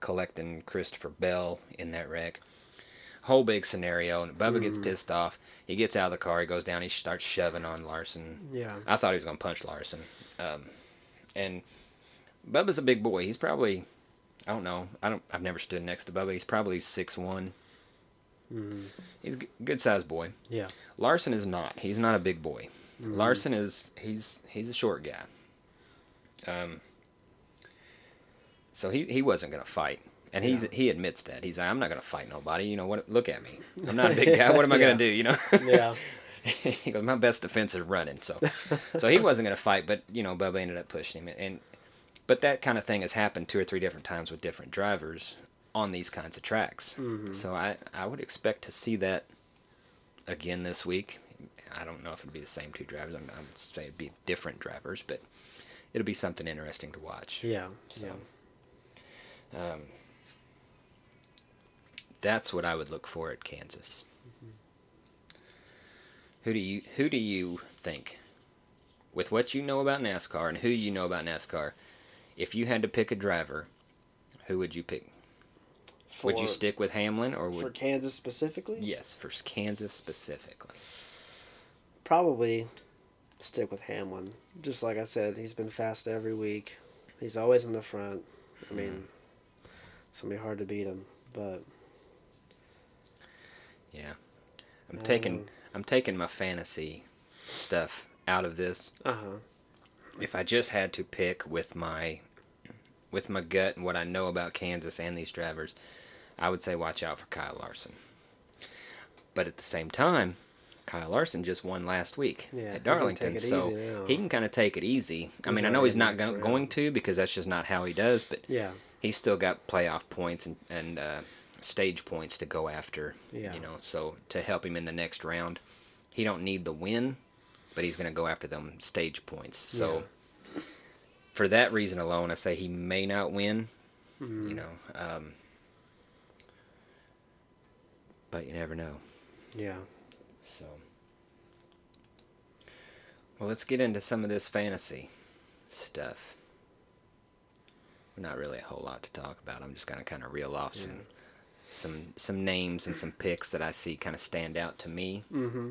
collecting Christopher Bell in that wreck. Whole big scenario, and Bubba gets Mhm. pissed off. He gets out of the car, he goes down, he starts shoving on Larson. Yeah. I thought he was going to punch Larson. Um, and Bubba's a big boy. He's probably, I don't know, I don't, I've never stood next to Bubba. He's probably six one. Mm. He's a good sized boy. Yeah. Larson is not. He's not a big boy. Mhm. Larson is he's he's a short guy. Um. So he he wasn't gonna fight, and he's Yeah. he admits that he's like, I'm not gonna fight nobody. You know what? Look at me. I'm not a big (laughs) guy. What am I Yeah. gonna do? You know. Yeah. (laughs) he goes, my best defense is running. So so he wasn't gonna fight, but you know Bubba ended up pushing him, and but that kind of thing has happened two or three different times with different drivers on these kinds of tracks. Mhm. So I I would expect to see that again this week. I don't know if it'd be the same two drivers. I'm, I would say it'd be different drivers, but it'll be something interesting to watch. Yeah. So, Yeah. Um, that's what I would look for at Kansas. Who do you who do you think, with what you know about NASCAR and who you know about NASCAR, if you had to pick a driver, who would you pick? For, would you stick with Hamlin or for Kansas specifically? yes for Kansas specifically? Probably stick with Hamlin. Just like I said, he's been fast every week. He's always in the front. I mean, Mm-hmm. it's gonna be hard to beat him, but Yeah, I'm I taking I'm taking my fantasy stuff out of this Uh huh. if I just had to pick with my with my gut and what I know about Kansas and these drivers, I would say watch out for Kyle Larson. But at the same time, Kyle Larson just won last week Yeah. at Darlington, so he can kind of take it easy. I He's mean, I know he's not go- going to because that's just not how he does, but Yeah. he's still got playoff points and, and uh, stage points to go after. Yeah. You know, so to help him in the next round, he don't need the win, but he's going to go after them stage points. So for that reason alone, I say he may not win. Mhm. You know, um, but you never know. Yeah. So, well, let's get into some of this fantasy stuff. Not really a whole lot to talk about. I'm just gonna kind of reel off some Yeah. some some names and some picks that I see kind of stand out to me. Mm-hmm.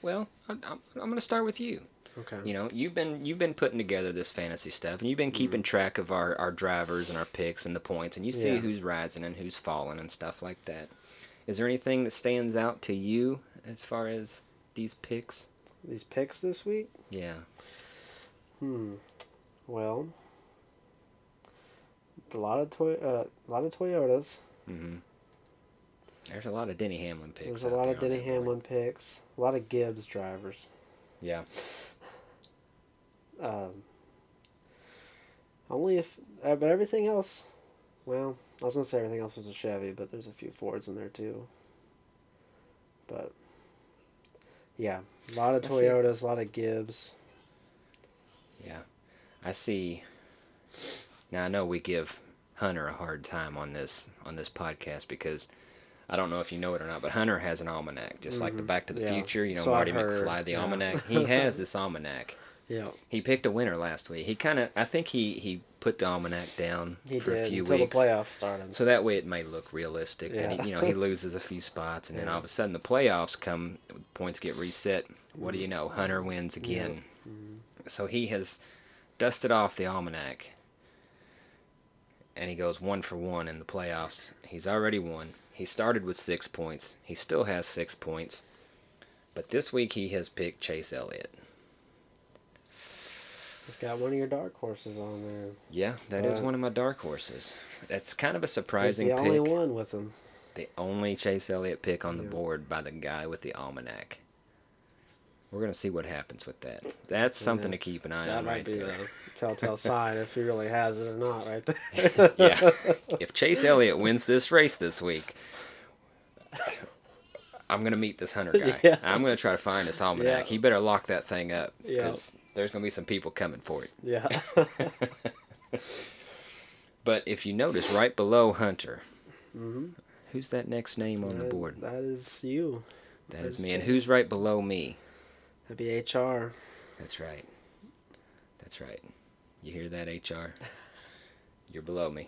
Well, I, I'm, I'm gonna start with you. Okay. You know, you've been you've been putting together this fantasy stuff, and you've been keeping track of our, our drivers and our picks and the points, and you see Yeah. who's rising and who's falling and stuff like that. Is there anything that stands out to you as far as these picks? These picks this week? Yeah. Hmm. Well, a lot of toy, uh, a lot of Toyotas. hmm There's a lot of Denny Hamlin picks. There's a lot there of Denny board. Hamlin picks. A lot of Gibbs drivers. Yeah. Um, only if, uh, but everything else. Well, I was gonna say everything else was a Chevy, but there's a few Fords in there too. But yeah, a lot of Toyotas, a lot of Gibbs. Yeah. I see. Now I know we give Hunter a hard time on this on this podcast because I don't know if you know it or not, but Hunter has an almanac, just like the Mhm. Back to the Yeah. Future. You know, So Marty McFly, the yeah. almanac. He (laughs) has this almanac. Yeah, He picked a winner last week. He kind of, I think he he put the almanac down he for did a few until weeks. the playoffs started. So that way it may look realistic. And Yeah. he, you know, he loses a few spots, and then all of a sudden the playoffs come, points get reset. What do you know? Hunter wins again. Mhm. So he has dusted off the almanac, and he goes one for one in the playoffs. He's already won. He started with six points. He still has six points. But this week he has picked Chase Elliott. It's got one of your dark horses on there. Yeah, that is Right. one of my dark horses. That's kind of a He's surprising the pick. only one with him. The only Chase Elliott pick on the Yeah. board by the guy with the almanac. We're gonna see what happens with that. That's something Yeah. to keep an eye That on might right be there. the telltale (laughs) sign if he really has it or not, right there. (laughs) Yeah. If Chase Elliott wins this race this week, I'm gonna meet this hunter (laughs) guy. Yeah. I'm gonna try to find this almanac. Yeah. He better lock that thing up Yeah. There's gonna be some people coming for it. yeah. (laughs) but if you notice, right below Hunter, hmm who's that next name on the board? That is you. That is that's me. And who's right below me? That'd be HR. That's right. That's right. You hear that, HR? (laughs) You're below me.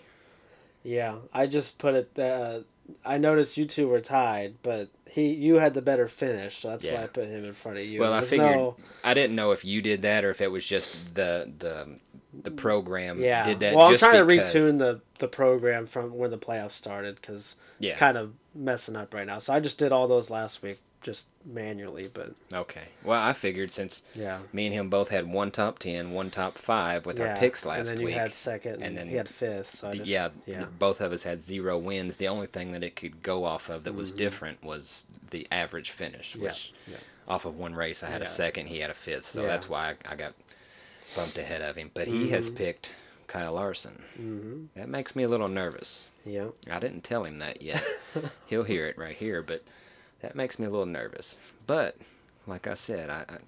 Yeah, I just put it. Uh, I noticed you two were tied, but he you had the better finish, so that's why I put him in front of you. Well, I figured no- I didn't know if you did that or if it was just the the the program yeah. did that. well, I'm trying because, to retune the the program from when the playoffs started because Yeah. it's kind of messing up right now. So I just did all those last week, just manually. But Okay. Well, I figured since yeah, me and him both had one top ten, one top five with yeah. our picks last week, and then week. you had second, and, and then he had fifth. So I just, yeah, yeah, both of us had zero wins. The only thing that it could go off of that was Mhm. different was the average finish, which yeah. off of one race I had a second, he had a fifth, so that's why I, I got bumped ahead of him. But he has Mhm. picked Kyle Larson. hmm That makes me a little nervous. yeah. I didn't tell him that yet. (laughs) He'll hear it right here, but that makes me a little nervous. But like I said, I, I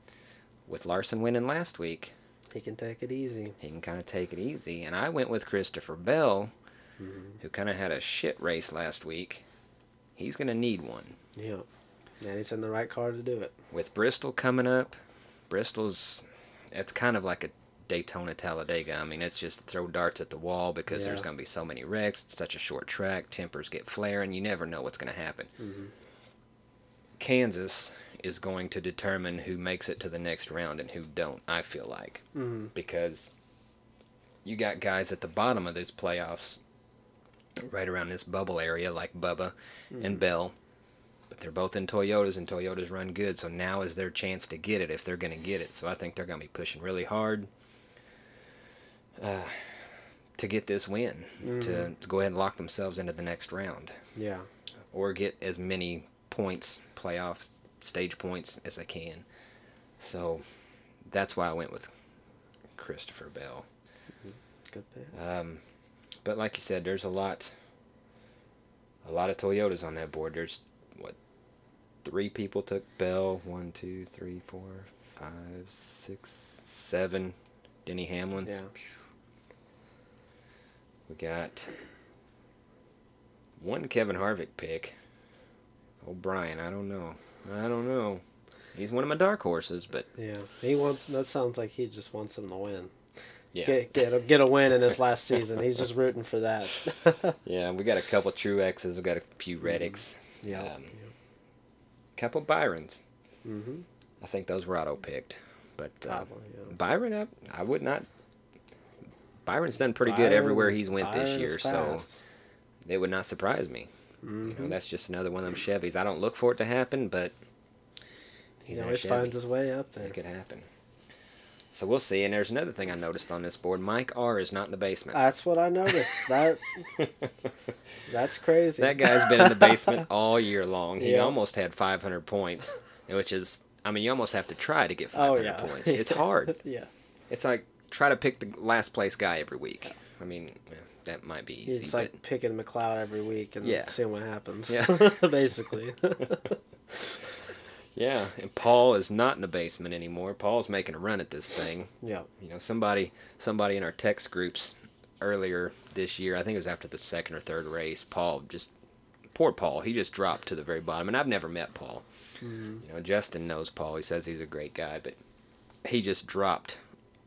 with Larson winning last week, he can take it easy. he can kind of take it easy. And I went with Christopher Bell, hmm who kind of had a shit race last week. He's going to need one. Yeah, and he's in the right car to do it. With Bristol coming up, Bristol's it's kind of like a Daytona Talladega. I mean, it's just throw darts at the wall because there's going to be so many wrecks. It's such a short track. Tempers get flaring. You never know what's going to happen. hmm Kansas is going to determine who makes it to the next round and who don't, I feel like. hmm Because you got guys at the bottom of this playoffs, right around this bubble area, like Bubba and Bell. But they're both in Toyotas, and Toyotas run good. So now is their chance to get it if they're going to get it. So I think they're going to be pushing really hard uh, to get this win, to, Mhm. to go ahead and lock themselves into the next round Yeah. or get as many points, playoff stage points as I can. So that's why I went with Christopher Bell. Good pick. Um, but like you said, there's a lot, a lot of Toyotas on that board. There's what, three people took Bell. One, two, three, four, five, six, seven. Denny Hamlin. Yeah. We got one Kevin Harvick pick. O'Brien, I don't know. I don't know. He's one of my dark horses, but Yeah. He wants. That sounds like he just wants him to win. yeah, Get get a, get a win in his last season. He's just rooting for that. (laughs) yeah. We got a couple Truexes. We got a few Reddicks. yeah. Um, couple Byrons. mm-hmm. I think those were auto picked, but uh, Probably. Yeah. Byron, I, I would not. Byron's done pretty good everywhere he's went this year, so it would not surprise me. Mm-hmm. You know, that's just another one of them Chevys. I don't look for it to happen, but he he's in a always finds his way up there. It could happen. So we'll see. And there's another thing I noticed on this board. Mike R is not in the basement. That's what I noticed. That (laughs) that's crazy. that guy's been in the basement (laughs) all year long. He Yeah. almost had 500 points, which is, I mean, you almost have to try to get Oh 500 yeah. points. It's (laughs) hard. yeah. It's like try to pick the last place guy every week. I mean, yeah, that might be easy, but like picking McLeod every week and Yeah. seeing what happens. Yeah. (laughs) Basically. (laughs) yeah. And Paul is not in the basement anymore. Paul's making a run at this thing. yeah. You know, somebody somebody in our text groups earlier this year, I think it was after the second or third race, Paul just poor Paul, he just dropped to the very bottom. And I've never met Paul. Mhm. You know, Justin knows Paul. He says he's a great guy, but he just dropped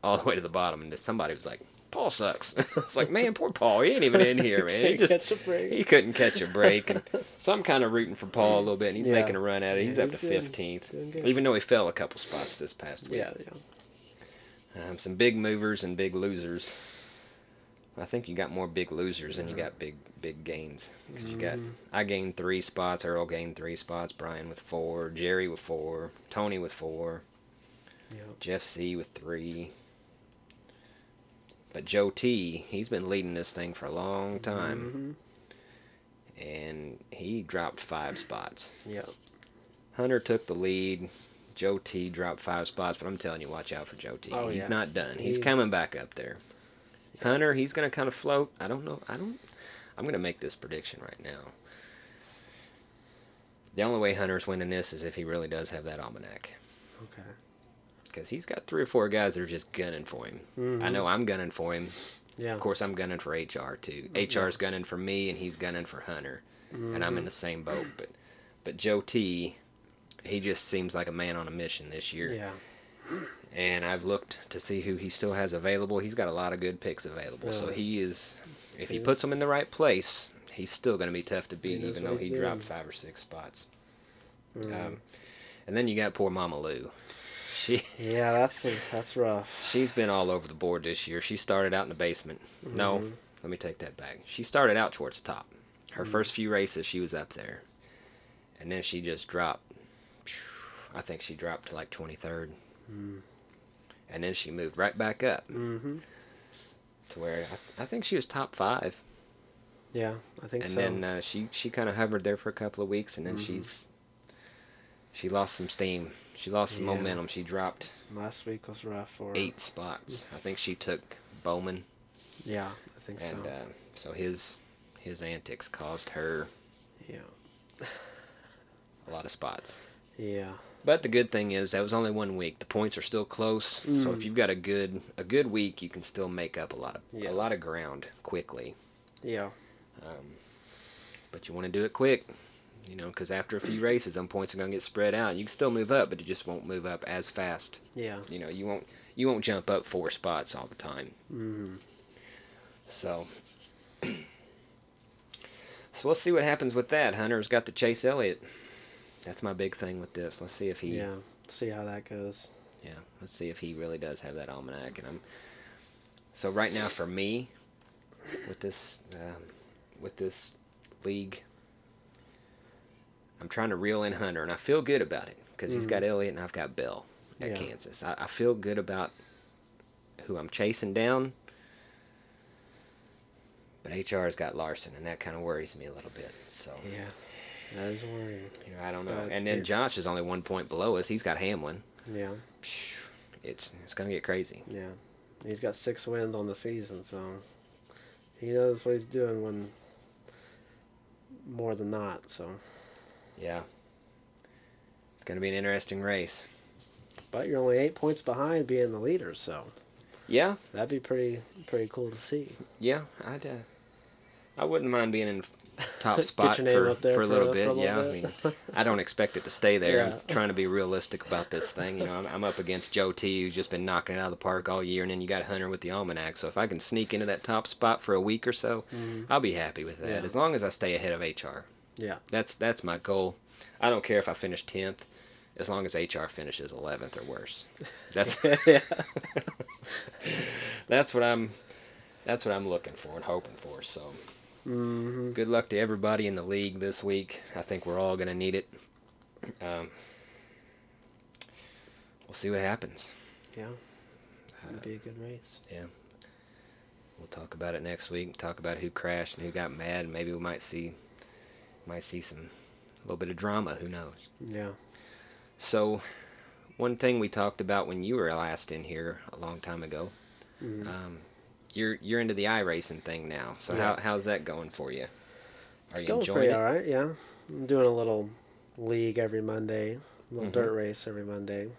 all the way to the bottom and somebody was like, Paul sucks. (laughs) it's like, man, poor Paul. He ain't even in here, (laughs) man. He just catch a break. he couldn't catch a break. And (laughs) so I'm kind of rooting for Paul a little bit, and he's Yeah. making a run at it. He's Yeah, up to he's 15th, even though he fell a couple spots this past week. Yeah, yeah. Um, some big movers and big losers. I think you got more big losers than you got big big gains because you got Mhm. I gained three spots. Earl gained three spots. Brian with four. Jerry with four. Tony with four. Yeah. Jeff C with three. But Joe T, he's been leading this thing for a long time, Mhm. and he dropped five spots. Yeah. Hunter took the lead. Joe T dropped five spots, but I'm telling you, watch out for Joe T. Oh, he's yeah. not done. He's He- coming back up there. Hunter, he's gonna kind of float. I don't know. I don't. I'm gonna make this prediction right now. The only way Hunter's winning this is if he really does have that almanac, Okay. Because he's got three or four guys that are just gunning for him. I Mhm. know I'm gunning for him. Yeah. Of course, I'm gunning for HR too. Yeah. HR's gunning for me, and he's gunning for Hunter, and I'm in Mhm. the same boat. But, but Joe T, he just seems like a man on a mission this year. Yeah. and I've looked to see who he still has available. He's got a lot of good picks available, so he is. If he He puts them in the right place, he's still going to be tough to beat, even though he dropped five or six spots. Mhm. Um, and then you got poor Mama Lou. She (laughs) yeah, that's that's rough. she's been all over the board this year. She started out in the basement. No, Mhm. let me take that back. She started out towards the top. Her Mhm. first few races, she was up there, and then she just dropped. I think she dropped to like 23rd, Mm. and then she moved right back up. Mhm. to where I, I think she was top five, Yeah, I think and so. And then uh, she she kind of hovered there for a couple of weeks, and then Mhm. she's she lost some steam. She lost some Yeah. momentum. She dropped Last week was rough for her. eight spots. I think she took Bowman, Yeah, I think and so. uh, so his his antics caused her yeah. a lot of spots. Yeah. But the good thing is that was only one week. The points are still close, so Mm. if you've got a good a good week, you can still make up a lot of Yeah. a lot of ground quickly. Yeah. Um, but you want to do it quick, you know, because after a few races, some points are gonna get spread out. You can still move up, but you just won't move up as fast. Yeah. You know, you won't you won't jump up four spots all the time. Mm. So, (clears throat) so we'll see what happens with that. Hunter's got to Chase Elliott. That's my big thing with this. Let's see if he Yeah. See how that goes. Yeah, let's see if he really does have that almanac. And I'm so right now for me, with this um, with this league, I'm trying to reel in Hunter, and I feel good about it because he's got mm. Elliott and I've got Bell at Yeah. Kansas. I, I feel good about who I'm chasing down. But HR's got Larson, and that kind of worries me a little bit. So Yeah. That is worrying. you know, I don't know. But and then Josh is only one point below us. He's got Hamlin. Yeah. It's it's gonna get crazy. Yeah. He's got six wins on the season, so he knows what he's doing when more than not. So Yeah. It's going to be an interesting race. But you're only eight points behind being the leader, so Yeah, that'd be pretty pretty cool to see. yeah, I'd. Uh, I wouldn't mind being in (laughs) top spot name for, for a little for bit. a little yeah, bit. I mean, I don't expect it to stay (laughs) there. Yeah. I'm trying to be realistic about this thing. You know, I'm, I'm up against Joe T, who's just been knocking it out of the park all year, and then you got Hunter with the almanac. So if I can sneak into that top spot for a week or so, Mhm. I'll be happy with that. Yeah. As long as I stay ahead of HR. Yeah. That's that's my goal. I don't care if I finish tenth, as long as HR finishes eleventh or worse. That's yeah. (laughs) (laughs) that's what I'm that's what I'm looking for and hoping for. So hmm good luck to everybody in the league this week. I think we're all gonna need it. Um, we'll see what happens. Yeah. That'd be a good race. Yeah. We'll talk about it next week. Talk about who crashed and who got mad. Maybe we might see might see some a little bit of drama. Who knows? Yeah. So, one thing we talked about when you were last in here a long time ago, Mhm. um, you're you're into the iRacing thing now. So Yeah. how how's that going for you? Are It's you going enjoying pretty it? all right. Yeah. I'm doing a little league every Monday, a little Mhm. dirt race every Monday.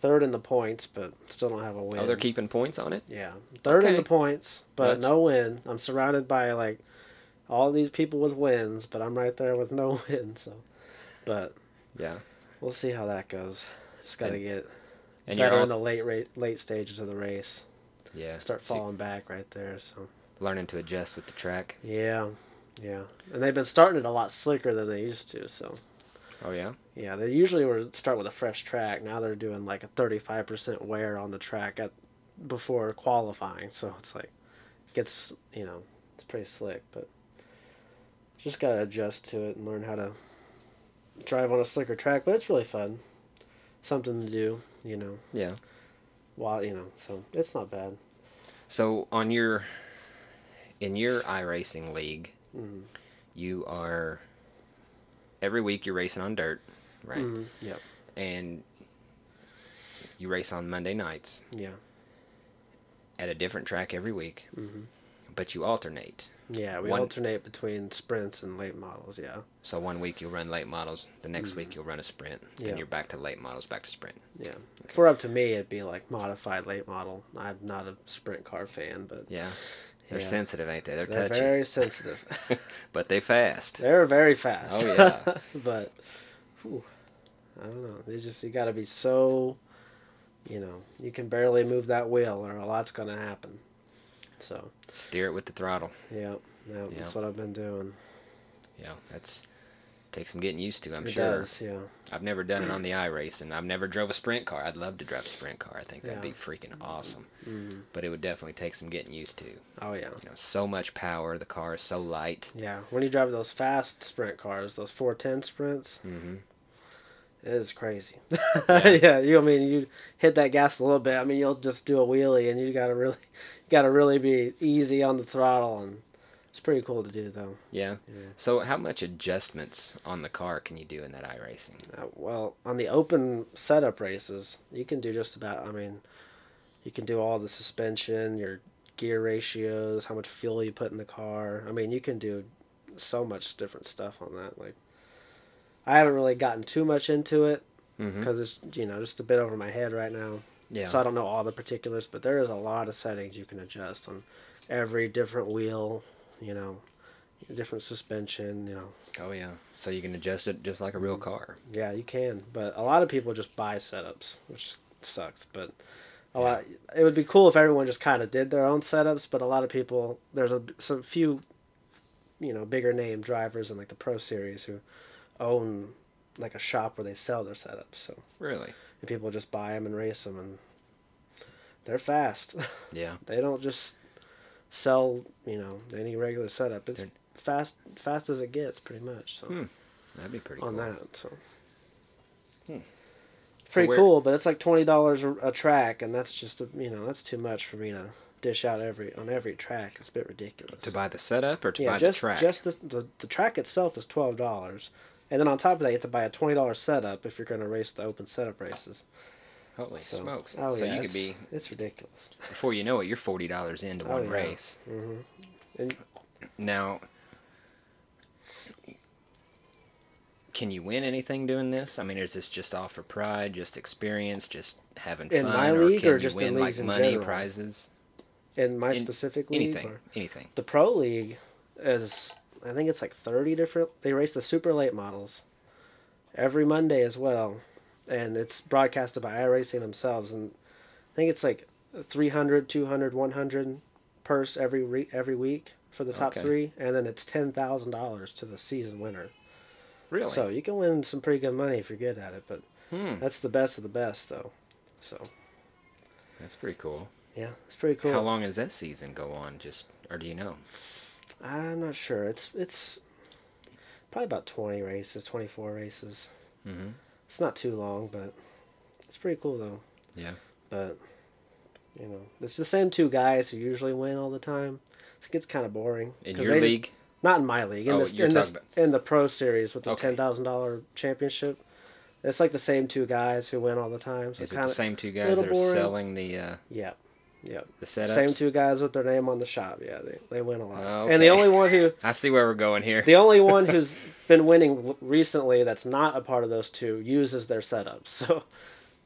Third in the points, but still don't have a win. Oh, they're keeping points on it. Yeah, third in the points, but That's- no win. I'm surrounded by like all these people with wins, but I'm right there with no (laughs) wins. So, but Yeah. we'll see how that goes. Just got to get And better all, in the late rate, late stages of the race. yeah Start so falling back right there. So learning to adjust with the track. yeah, yeah, and they've been starting it a lot slicker than they used to. So Oh yeah. yeah, they usually would start with a fresh track. Now they're doing like a 35% wear on the track at before qualifying. So it's like it gets you know it's pretty slick, but just gotta adjust to it and learn how to drive on a slicker track. But it's really fun, something to do. You know, Yeah. while you know, so it's not bad. So on your in your iRacing league, Mm. you are every week you're racing on dirt, right? Mm. Yep. And you race on Monday nights Yeah. at a different track every week, hmm but you alternate. Yeah, we One- alternate between sprints and late models. Yeah. So one week you'll run late models, the next week mm-hmm. you'll run a sprint, then. Yeah. you're back to late models, back to sprint. Yeah. If we're up to me, it'd be like modified late model. I'm not a sprint car fan, but Yeah. They're yeah. sensitive, ain't they? They're, They're touchy, very (laughs) sensitive. (laughs) but they fast. They're very fast. Oh, yeah. (laughs) but whew, I don't know. They just you got to be so, you know, you can barely move that wheel, or a lot's gonna happen. So Steer it with the throttle. yeah, yeah, that's what I've been doing. Yeah, that's takes some getting used to. I'm it sure. does, yeah. I've never done it on the iRace, and I've never drove a sprint car. I'd love to drive a sprint car. I think that'd Yeah. be freaking awesome. Mm. But it would definitely take some getting used to. Oh yeah, You know, so much power. The car is so light. yeah. When you drive those fast sprint cars, those 410 sprints, hmm It is crazy. (laughs) Yeah. yeah. you. I mean, you hit that gas a little bit. I mean, you'll just do a wheelie, and you gotta really, gotta really be easy on the throttle, and it's pretty cool to do though. Yeah. Yeah. So, how much adjustments on the car can you do in that iRacing? Uh, well, on the open setup races, you can do just about. I mean, you can do all the suspension, your gear ratios, how much fuel you put in the car. I mean, you can do so much different stuff on that. Like, I haven't really gotten too much into it Mm-hmm. because it's you know just a bit over my head right now. Yeah. So I don't know all the particulars, but there is a lot of settings you can adjust on every different wheel, you know, different suspension, you know. oh yeah. So you can adjust it just like a real car. Yeah, you can, but a lot of people just buy setups, which sucks, but a lot it would be cool if everyone just kind of did their own setups, but a lot of people there's a some few you know, bigger name drivers in like the Pro Series who own like a shop where they sell their setups. So, Really? and people just buy them and race them and they're fast. (laughs) Yeah. they don't just sell you know any regular setup it's They're- fast fast as it gets pretty much so Hmm. That'd be pretty on cool. that so Hmm. So pretty where- cool but it's like $20 a, a track and that's just a, you know that's too much for me to dish out every on every track it's a bit ridiculous To buy the setup or to yeah buy just the track? just the, the the track itself is $12 and then on top of that you have to buy a $20 setup if you're going to race the open setup races Holy so, smokes! oh so yeah you could it's, be it's ridiculous before you know it, you're forty dollars into Oh, one yeah. race. hmm and Now, can you win anything doing this? I mean, is this just all for pride, just experience, just having In fun, my or league can or you just in win leagues like money general? prizes? In my In specific league, Anything, or- anything. the pro league is I think it's like thirty different. They race the super late models every Monday as well, and it's broadcasted by iRacing themselves. And I think it's like 300, 200, 100 purse every re- every week for the top Okay. three, and then it's ten thousand dollars to the season winner. Really? So you can win some pretty good money if you're good at it. But hmm, that's the best of the best, though. So that's pretty cool. yeah, it's pretty cool. How long does that season go on? Just or do you know? I'm not sure. It's it's probably about twenty races, twenty four races. Mm-hmm. It's not too long, but it's pretty cool though. Yeah. But you know, it's the same two guys who usually win all the time. It gets kind of boring. In your they just- league? not in my league. In Oh, this, in this, in the pro series with the Okay. ten thousand dollar championship. It's like the same two guys who win all the time. So Is it kind the of same two guys that are boring. selling the uh, yeah, yeah. the setups? Same two guys with their name on the shop. Yeah, they, they win a lot. Okay. And the only one who (laughs) I see where we're going here. The only one (laughs) who's been winning recently that's not a part of those two uses their setups. (laughs) So,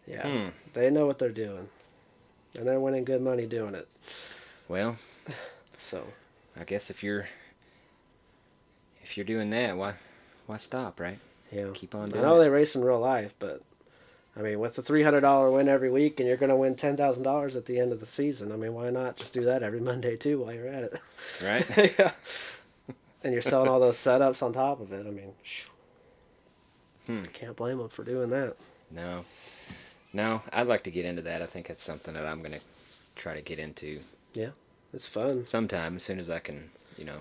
yeah, Hmm. they know what they're doing, and they're winning good money doing it. Well, (sighs) So, I guess if you're if you're doing that, why why stop, right? yeah, Keep on I doing know it. they race in real life, but I mean, with the three hundred dollar win every week, and you're going to win ten thousand dollars at the end of the season. I mean, why not just do that every (laughs) Monday too while you're at it? Right? (laughs) yeah. And you're selling all those setups on top of it. I mean. Hmm. can't blame them for doing that. No. No, I'd like to get into that. I think it's something that I'm gonna try to get into Yeah, It's fun. sometime as soon as I can, you know,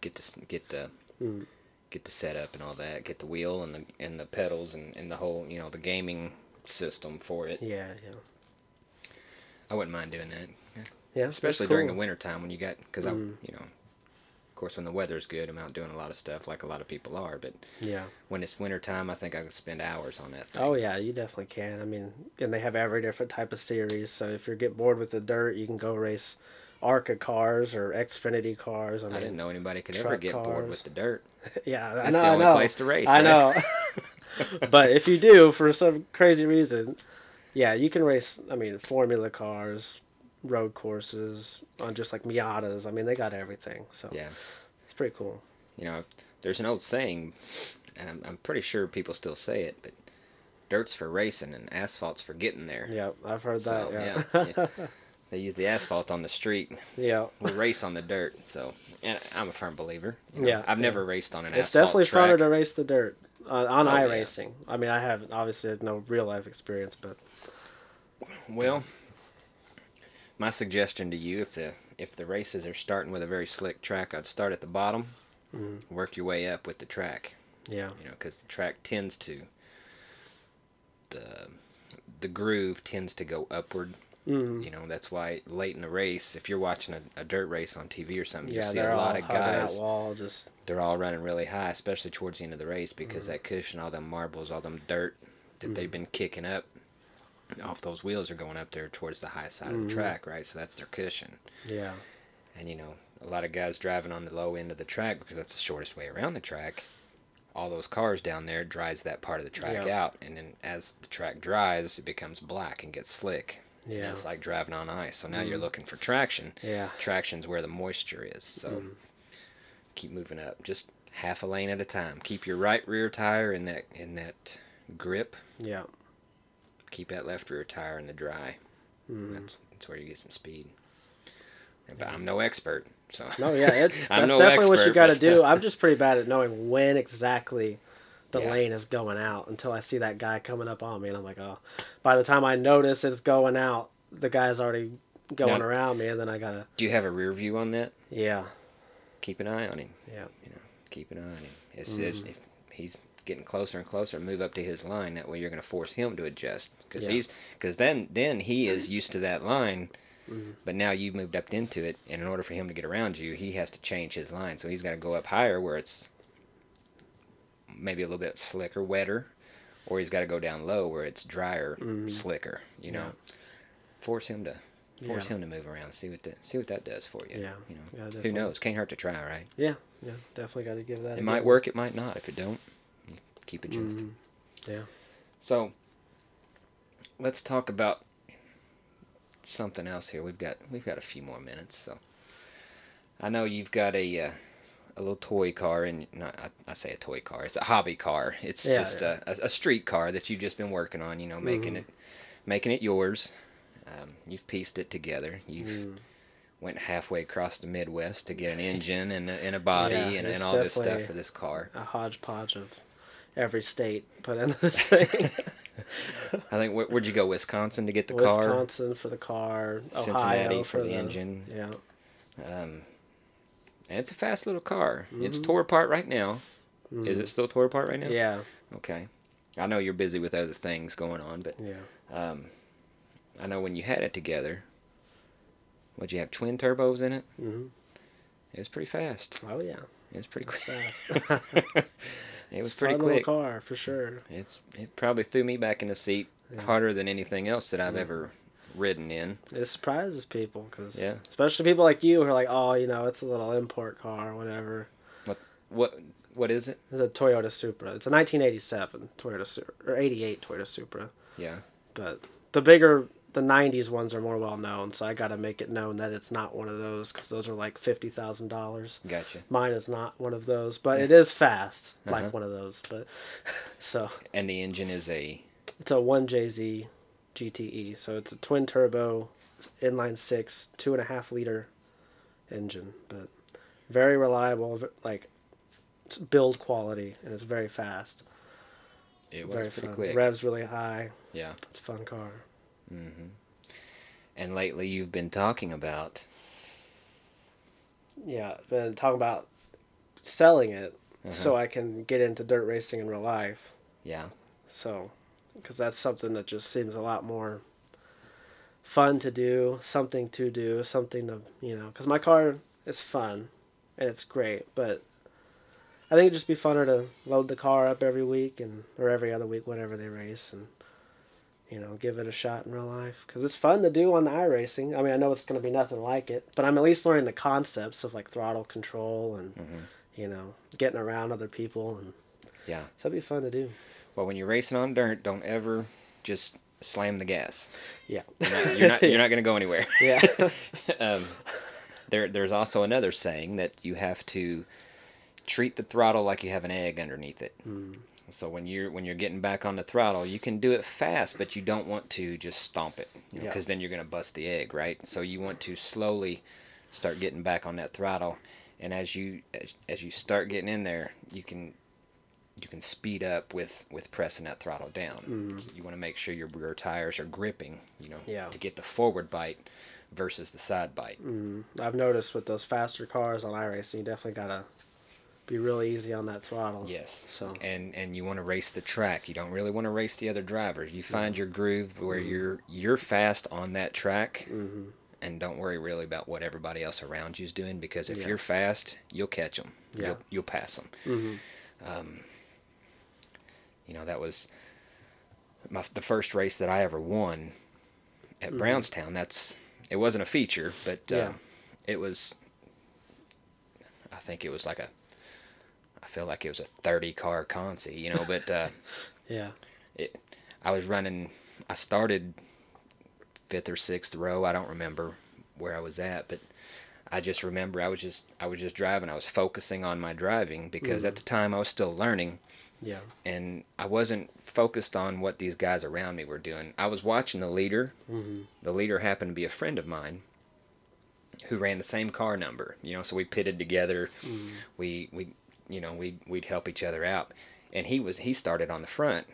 get the get the Hmm. get the setup and all that, get the wheel and the and the pedals and, and the whole, you know, the gaming system for it. Yeah, yeah, I wouldn't mind doing that, yeah. especially during the cool. winter time when you got because I'm, Mm. you know, of course when the weather's good, I'm out doing a lot of stuff like a lot of people are, but Yeah. when it's winter time, I think I could spend hours on that thing. Oh yeah, you definitely can. I mean, and they have every different type of series. So if you get bored with the dirt, you can go race ARCA cars or Xfinity cars. I mean, I, didn't know anybody could ever get bored with the dirt. (laughs) yeah, I That's know. the I only place to race. I right? know. (laughs) but if you do, for some crazy reason, yeah, you can race. I mean, formula cars, road courses on just like Miatas. I mean, they got everything. So Yeah. it's pretty cool. You know, there's an old saying, and I'm, I'm pretty sure people still say it, but dirt's for racing and asphalt's for getting there. Yeah, I've heard So, that. Yeah. yeah, (laughs) They use the asphalt on the street. yeah. We race on the dirt. So, and I'm a firm believer. you know. Yeah, I've yeah. never raced on an It's asphalt It's definitely track. funner to race the dirt uh, on Oh, yeah. I mean, I have obviously no real life experience, but Well, my suggestion to you, if the if the races are starting with a very slick track, I'd start at the bottom, Mhm. work your way up with the track. yeah, You know, because the track tends to the the groove tends to go upward. Mm, You know, that's why late in the race, if you're watching a, a dirt race on TV or something, you see a lot of guys. wall. Just They're all running really high, especially towards the end of the race, because Mm-hmm. that cushion, all them marbles, all them dirt that they've been kicking up off those wheels are going up there towards the high side of the track, right? So that's their cushion. yeah, And you know, a lot of guys driving on the low end of the track because that's the shortest way around the track. All those cars down there dries that part of the track Yeah. out, and then as the track dries, it becomes black and gets slick. And yeah, it's like driving on ice. So now you're Mhm. looking for traction. yeah. Traction's where the moisture is. So Mm. keep moving up, just half a lane at a time. Keep your right rear tire in that in that grip. Yeah. Keep that left rear tire in the dry. Mm. That's that's where you get some speed. But I'm no expert, so No, yeah, it's (laughs) that's no definitely what you got to do. (laughs) I'm just pretty bad at knowing when exactly the Yeah. lane is going out until I see that guy coming up on me, and I'm like, oh. By the time I notice it's going out, the guy's already going Now- around me, and then I gotta, Do you have a rear view on that? yeah, Keep an eye on him. Yeah. You know, keep an eye on him. It's Mhm. if he's getting closer and closer, move up to his line. That way, you're going to force him to adjust because Yeah. he's because then then he is used to that line. Mhm. But now you've moved up into it, and in order for him to get around you, he has to change his line. So he's got to go up higher where it's maybe a little bit slicker, wetter, or he's got to go down low where it's drier, Mhm. slicker. You know, force him to force yeah, him to move around. See what that see what that does for you. yeah, You know, yeah, who knows? Can't hurt to try, right? Yeah, yeah, definitely got to give that. It might work, it might not. If it don't, keep adjusting. Mhm. Yeah. So let's talk about something else here. We've got we've got a few more minutes, so I know you've got a uh, a little toy car, and not I, I say a toy car. It's a hobby car. It's Yeah, just yeah. A, a, street car that you've just been working on. You know, making Mhm. it making it yours. Um, you've pieced it together. You've Mm. went halfway across the Midwest to get an (laughs) engine and a, and a body Yeah, and, and all this stuff for this car. A hodgepodge of every state put into this thing. (laughs) I think where, where'd you go? Wisconsin to get the car. Wisconsin for the car, Cincinnati Ohio for the engine. Yeah. Um, and it's a fast little car. It's Mhm. tore apart right now. Is Mhm. it still tore apart right now? Yeah. Okay. I know you're busy with other things going on, but Yeah. um, I know when you had it together, would you have twin turbos in it? hmm It was pretty fast. Oh yeah. It was pretty quick. fast. (laughs) it was It's a pretty quick. car for sure. It's it probably threw me back in the seat Yeah. harder than anything else that I've ever ridden in. It surprises people because, Yeah. especially people like you who are like, oh, you know, it's a little import car, or whatever. What what what is it? It's a Toyota Supra. It's a 1987 Toyota Supra or 88 Toyota Supra. Yeah. But the bigger, the 90s ones are more well known, so I got to make it known that it's not one of those because those are like fifty thousand dollars. Gotcha. Mine is not one of those, but it is fast, Uh-huh. like one of those. But (laughs) so And the engine is a it's a one JZ GTE, so it's a twin turbo, inline six, two and a half liter engine, but very reliable, like it's build quality, and it's very fast. it very pretty fun. quick. Revs really high. Yeah. It's a fun car. hmm And lately you've been talking about Yeah, been talking about selling it uh-huh, so I can get into dirt racing in real life. yeah. So, because that's something that just seems a lot more fun to do, something to do, something to, you know, because my car is fun and it's great, but I think it'd just be funner to load the car up every week and, or every other week, whatever they race, and, you know, give it a shot in real life. Because it's fun to do on the iRacing. I mean, I know it's going to be nothing like it, but I'm at least learning the concepts of like throttle control and, hmm you know, getting around other people. and Yeah. So it'd be fun to do. Well, when you're racing on dirt, don't ever just slam the gas. Yeah. You're not you're not, you're not going to go anywhere. (laughs) Yeah. (laughs) um, there, there's also another saying that you have to treat the throttle like you have an egg underneath it. Mm. So when you're when you're getting back on the throttle, you can do it fast, but you don't want to just stomp it, because Yeah. then you're gonna bust the egg, right? So you want to slowly start getting back on that throttle, and as you as, as you start getting in there, you can you can speed up with with pressing that throttle down. Mhm. You want to make sure your rear tires are gripping, you know, Yeah. to get the forward bite versus the side bite. Mm, I've noticed with those faster cars on iRacing, you definitely gotta be real easy on that throttle. Yes. So and and you want to race the track. You don't really want to race the other drivers. You find your groove where Mhm. you're you're fast on that track, hmm and don't worry really about what everybody else around you's doing because if Yeah. you're fast, you'll catch them. Yeah. You'll, you'll pass them. hmm Um, you know that was my the first race that I ever won at Mhm. Brownstown. That's it wasn't a feature, but uh, it was. I think it was like a. I feel like it was a thirty car consi, you know, but. Uh, (laughs) Yeah. I was running. I started fifth or sixth row. I don't remember where I was at, but I just remember I was just I was just driving. I was focusing on my driving because at the time I was still learning, Yeah. and I wasn't focused on what these guys around me were doing. I was watching the leader. hmm The leader happened to be a friend of mine who ran the same car number. You know, so we pitted together. hmm We we you know we we'd help each other out, and he was he started on the front.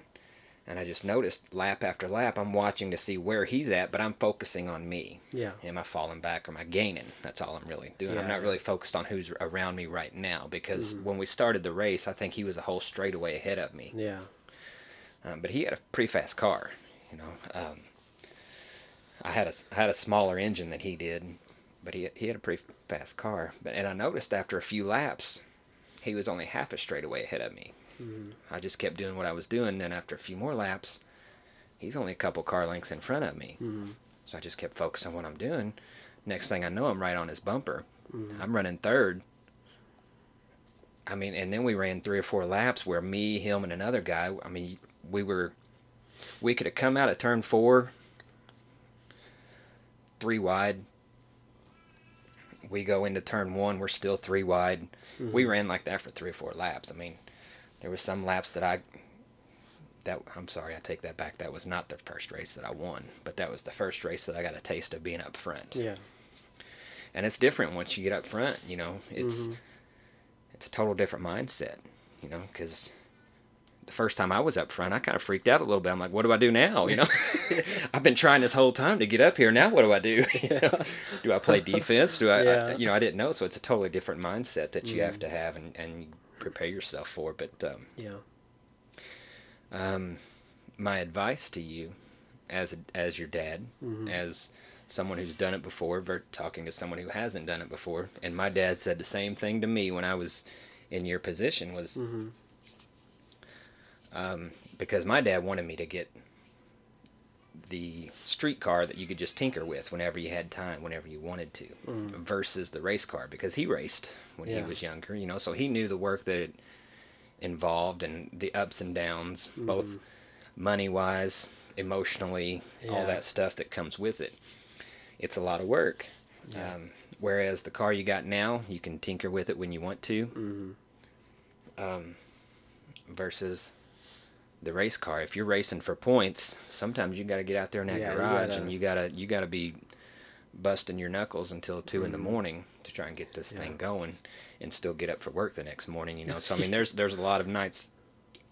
And I just noticed lap after lap, I'm watching to see where he's at, but I'm focusing on me. Yeah. Am I falling back or am I gaining? That's all I'm really doing. I'm not yeah. really focused on who's around me right now because Mhm. when we started the race, I think he was a whole straightaway ahead of me. Yeah. Um, but he had a pretty fast car, you know. Um, I had a I had a smaller engine than he did, but he he had a pretty fast car. But and I noticed after a few laps, he was only half a straightaway ahead of me. Hmm I just kept doing what I was doing. Then after a few more laps, he's only a couple car lengths in front of me. hmm So I just kept focused on what I'm doing. Next thing I know, I'm right on his bumper. hmm I'm running third. I mean, and then we ran three or four laps where me, him, and another guy. I mean, we were, we could have come out at turn four, three wide. We go into turn one, we're still three wide. Mhm. We ran like that for three or four laps. I mean, there was some laps that I. That I'm sorry, I take that back. That was not the first race that I won, but that was the first race that I got a taste of being up front. Yeah. And it's different once you get up front. You know, it's Mhm. it's a total different mindset. You know, because the first time I was up front, I kind of freaked out a little bit. I'm like, what do I do now? You know, (laughs) (laughs) I've been trying this whole time to get up here. Now what do I do? (laughs) You know? Do I play defense? Do I, I- Yeah. you know, I didn't know. So it's a totally different mindset that you have Mhm. to have and, and prepare yourself for. But um, Yeah. um, my advice to you, as a, as your dad, Mhm. as someone who's done it before, talking to someone who hasn't done it before, and my dad said the same thing to me when I was in your position was Mhm. um, because my dad wanted me to get the street car that you could just tinker with whenever you had time, whenever you wanted to, Mhm. versus the race car because he raced when he was younger, you know, so he knew the work that it involved and the ups and downs, both Mhm. money wise, emotionally, all that stuff that comes with it. It's a lot of work. Yeah. Um, whereas the car you got now, you can tinker with it when you want to, Mhm. um, versus the race car. If you're racing for points, sometimes you got to get out there in that Yeah, you garage gotta- and you gotta you gotta be busting your knuckles until 2 in the Mhm. morning to try and get this Yeah. thing going, and still get up for work the next morning. You know, so I mean, there's there's a lot of nights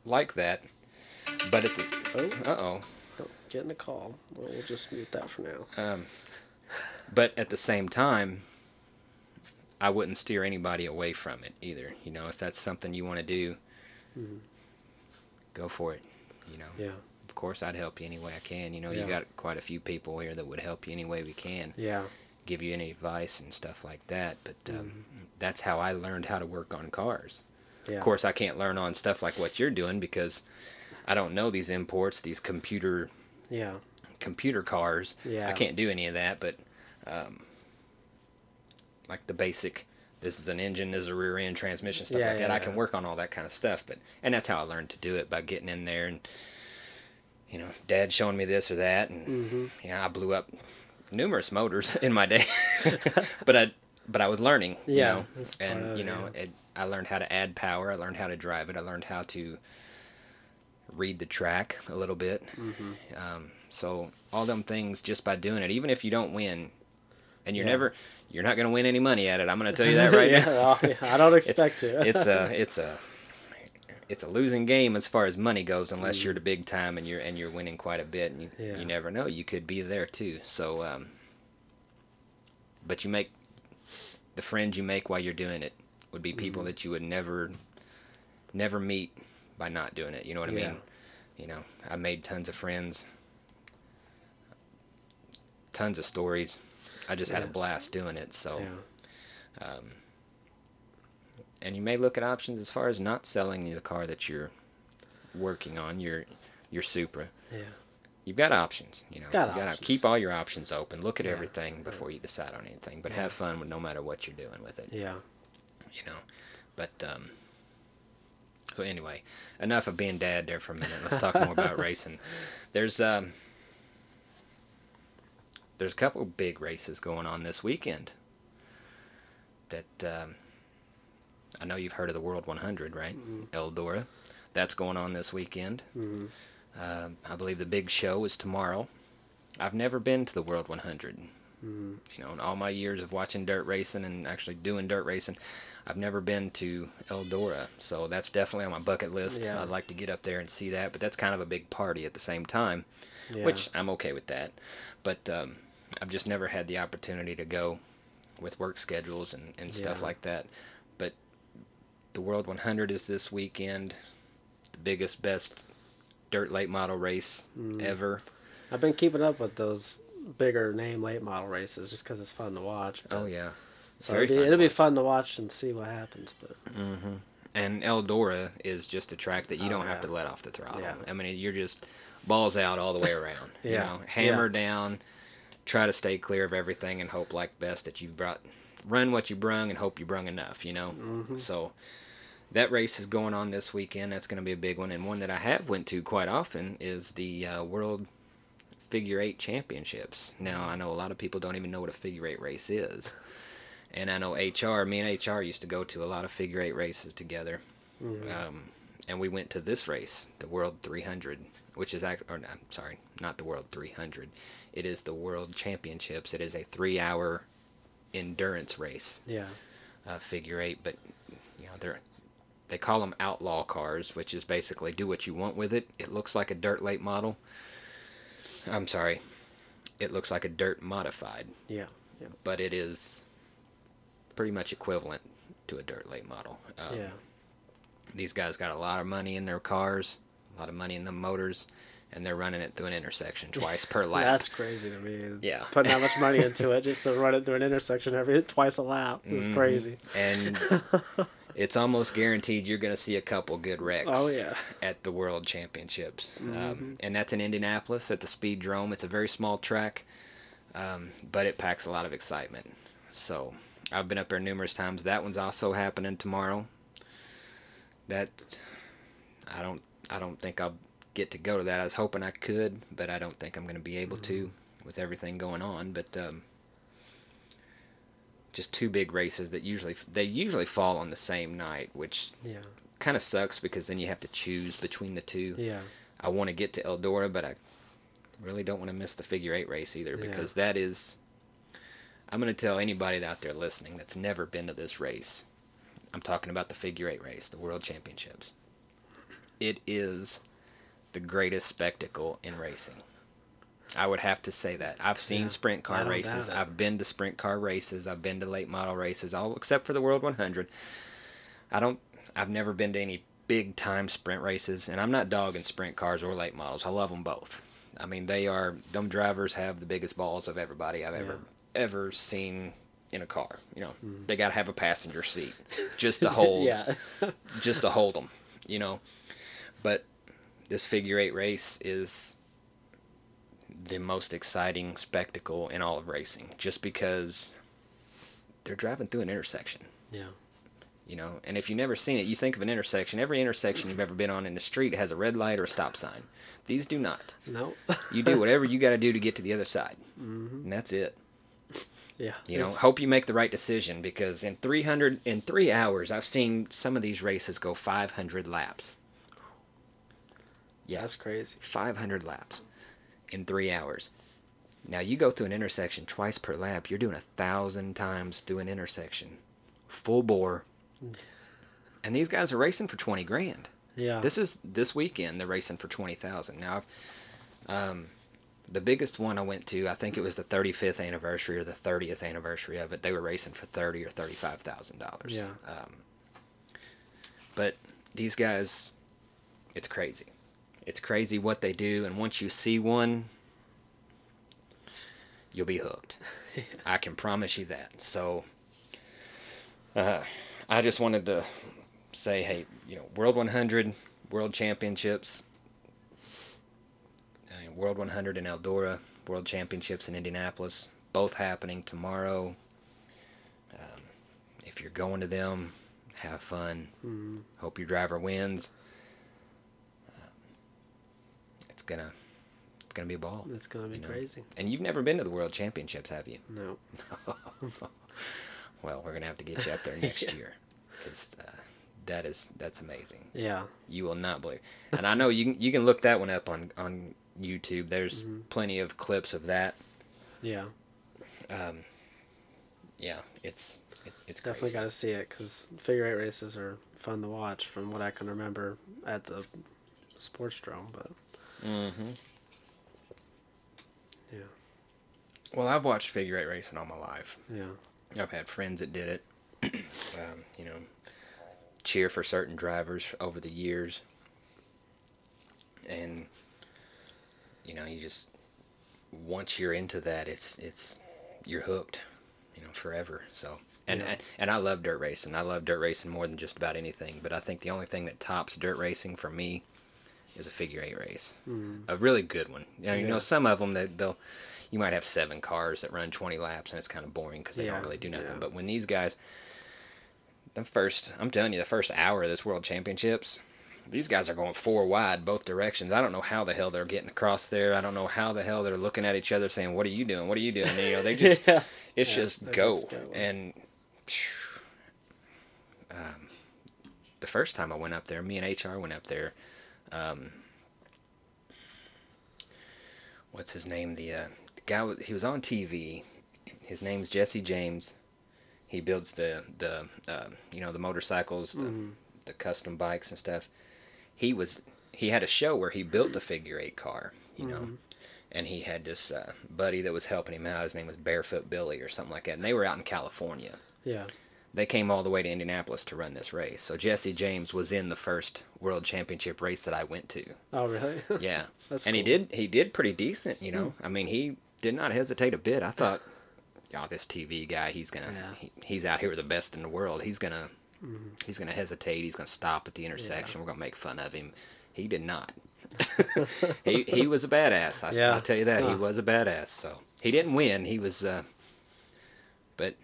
like that. But at the Oh, uh oh. getting a call. Well, we'll just mute that for now. Um, but at the same time, I wouldn't steer anybody away from it either. You know, if that's something you want to do, Mhm. Go for it. You know, Yeah. of course I'd help you any way I can. You know, Yeah. you got quite a few people here that would help you any way we can, Yeah. give you any advice and stuff like that. But um, Mhm. that's how I learned how to work on cars. Yeah. Of course, I can't learn on stuff like what you're doing because I don't know these imports, these computer Yeah. computer cars. Yeah. I can't do any of that, but um, like the basic, this is an engine, this is a rear end transmission, stuff Yeah, like that. yeah, I can work on all that kind of stuff, but and that's how I learned to do it by getting in there and you know, Dad showing me this or that, and Mhm. you know, I blew up numerous motors (laughs) in my day, (laughs) but I but I was learning, you know, and of you know, yeah. it, I learned how to add power, I learned how to drive it, I learned how to read the track a little bit. Mhm. Um, so all them things just by doing it, even if you don't win, and you're Yeah. never, you're not going to win any money at it. I'm going to tell you that (laughs) right yeah, now. yeah, I don't (laughs) expect to. It's a, (laughs) it's a, it's a losing game as far as money goes, unless Mm. you're the big time and you're and you're winning quite a bit. And you, Yeah. you never know, you could be there too. So, um, but you make the friends you make while you're doing it would be people Mhm. that you would never, never meet by not doing it. You know what I Yeah. mean? You know, I made tons of friends, tons of stories. I just had a blast doing it. So, yeah. um, and you may look at options as far as not selling the car that you're working on, your your Supra. Yeah. You've got options, you know. Got you gotta options. keep all your options open. Look at Yeah, everything before you decide on anything. But Yeah. have fun with no matter what you're doing with it. Yeah. You know. But um so anyway, enough of being dad there for a minute. Let's talk more about (laughs) racing. There's um there's a couple big races going on this weekend. That um, I know you've heard of the World 100, right? Mhm. Eldora. That's going on this weekend. Mhm. Um, I believe the big show is tomorrow. I've never been to the World 100. Mhm. You know, in all my years of watching dirt racing and actually doing dirt racing, I've never been to Eldora. So that's definitely on my bucket list. Yeah. I'd like to get up there and see that, but that's kind of a big party at the same time, Yeah. which I'm okay with that. But um, I've just never had the opportunity to go with work schedules and, and stuff Yeah. like that. But the World 100 is this weekend, the biggest, best dirt late model race Mhm. ever. I've been keeping up with those bigger name late model races just because it's fun to watch. Oh yeah, So it'll, be, fun to it'll be watch. fun to watch and see what happens. But hmm And Eldora is just a track that you Oh, don't have to let off the throttle. Yeah. I mean, you're just balls out all the way (laughs) around. You Yeah. know, hammer down, try to stay clear of everything, and hope like best that you brought, run what you brung, and hope you brung enough. You know. Mhm. So, that race is going on this weekend. That's going to be a big one, and one that I have went to quite often is the uh, World Figure Eight Championships. Now I know a lot of people don't even know what a figure eight race is, and I know HR. Me and HR used to go to a lot of figure eight races together, Mhm. um, and we went to this race, the World 300, which is act. Or I'm sorry, not the World 300. It is the World Championships. It is a three-hour endurance race yeah. uh, figure eight, but you know they're they call them outlaw cars, which is basically do what you want with it. It looks like a dirt late model. I'm sorry, it looks like a dirt modified, Yeah. but it is pretty much equivalent to a dirt late model. Um, yeah. These guys got a lot of money in their cars, a lot of money in the motors, and they're running it through an intersection twice per (laughs) lap. That's crazy to me. Yeah. Putting that much money into it (laughs) just to run it through an intersection every twice a lap is Mhm. crazy. and (laughs) it's almost guaranteed you're going to see a couple good wrecks. oh yeah. at the World Championships, um, Mhm. and that's in Indianapolis at the Speed Speedrome. It's a very small track, um, but it packs a lot of excitement. So I've been up there numerous times. That one's also happening tomorrow. That I don't I don't think I'll get to go to that. I was hoping I could, but I don't think I'm going to be able to with everything going on. But um, just two big races that usually they usually fall on the same night, which Yeah. kind of sucks because then you have to choose between the two. Yeah. I want to get to Eldora, but I really don't want to miss the figure eight race either Yeah. because that is. I'm going to tell anybody out there listening that's never been to this race. I'm talking about the figure eight race, the World Championships. It is the greatest spectacle in racing. I would have to say that. I've seen Yeah, sprint car races. I've been to sprint car races. I've been to late model races, all except for the World 100. I don't. I've never been to any big time sprint races, and I'm not dogging sprint cars or late models. I love them both. I mean, they are. Them drivers have the biggest balls of everybody I've ever ever seen in a car. You know, Mhm. they got to have a passenger seat (laughs) just to hold yeah. (laughs) just to hold them, you know. But this figure eight race is the most exciting spectacle in all of racing, just because they're driving through an intersection, yeah. you know. And if you've never seen it, you think of an intersection. Every intersection you've ever been on in the street has a red light or a stop sign. These do not. No. You do whatever you got to do to get to the other side, (laughs) hmm and that's it. Yeah. You know, hope you make the right decision because in 300 in 3 hours I've seen some of these races go 500 laps. Yeah. That's crazy. 500 laps in 3 hours. Now you go through an intersection twice per lap, you're doing a 1000 times through an intersection. Full bore. And these guys are racing for 20 grand. Yeah. This is this weekend they're racing for 20,000. Now I've um the biggest one I went to, I think it was the 35th anniversary or the 30th anniversary of it. They were racing for thirty or thirty-five thousand dollars. Yeah. Um, but these guys, it's crazy. It's crazy what they do, and once you see one, you'll be hooked. (laughs) I can promise you that. So, uh, I just wanted to say, hey, you know, World 100, World Championships, World 100 in Eldora, World Championships in Indianapolis, both happening tomorrow. Um, if you're going to them, have fun. Mhm. Hope your driver wins. Um, it's gonna, it's gonna be a ball. It's gonna be You know. crazy. And you've never been to the World Championships, have you? No. (laughs) well, we're gonna have to get you up there next Yeah. (laughs) year, uh, that is that's amazing. Yeah. You will not believe. And I know you can you can look that one up on on YouTube. There's Mhm. plenty of clips of that. Yeah. Um, yeah, it's it's it's Definitely got to see it because figure eight races are fun to watch from what I can remember at the sports drome. But Mm-hmm. Yeah. Well, I've watched figure eight racing all my life. yeah. I've had friends that did it. (coughs) um, you know, cheer for certain drivers over the years, and you know, you just once you're into that, it's it's you're hooked, you know, forever. So, and Yeah. and, and I love dirt racing. I love dirt racing more than just about anything. But I think the only thing that tops dirt racing for me is a figure eight race Mm. a really good one. You know, you know some of them that they'll you might have seven cars that run 20 laps and it's kind of boring because they Yeah, don't really do nothing. yeah. But when these guys the first, I'm telling you, the first hour of this World Championships, these guys are going four wide both directions. I don't know how the hell they're getting across there. I don't know how the hell they're looking at each other saying, "What are you doing? What are you doing?" And, you know, they (laughs) just yeah. it's Yeah, just go just and um, the first time I went up there, me and HR went up there. Um, what's his name? The, uh, the guy he was on TV. His name's Jesse James. He builds the the uh, you know the motorcycles, the, Mhm. the custom bikes and stuff. He was he had a show where he built a figure eight car, you know, Mhm. and he had this uh, buddy that was helping him out. His name was Barefoot Billy or something like that, and they were out in California. Yeah. They came all the way to Indianapolis to run this race. So Jesse James was in the first World Championship race that I went to. Oh, really? (laughs) Yeah, That's and he did he did pretty decent. You know, I mean he did not hesitate a bit. I thought, (laughs) y'all, this TV guy, he's gonna Yeah. he, he's out here with the best in the world. He's gonna Mhm. he's gonna hesitate. He's gonna stop at the intersection. We're gonna make fun of him. He did not. (laughs) he he was a badass. I, Yeah. I'll tell you that he was a badass. So he didn't win. He was, uh, but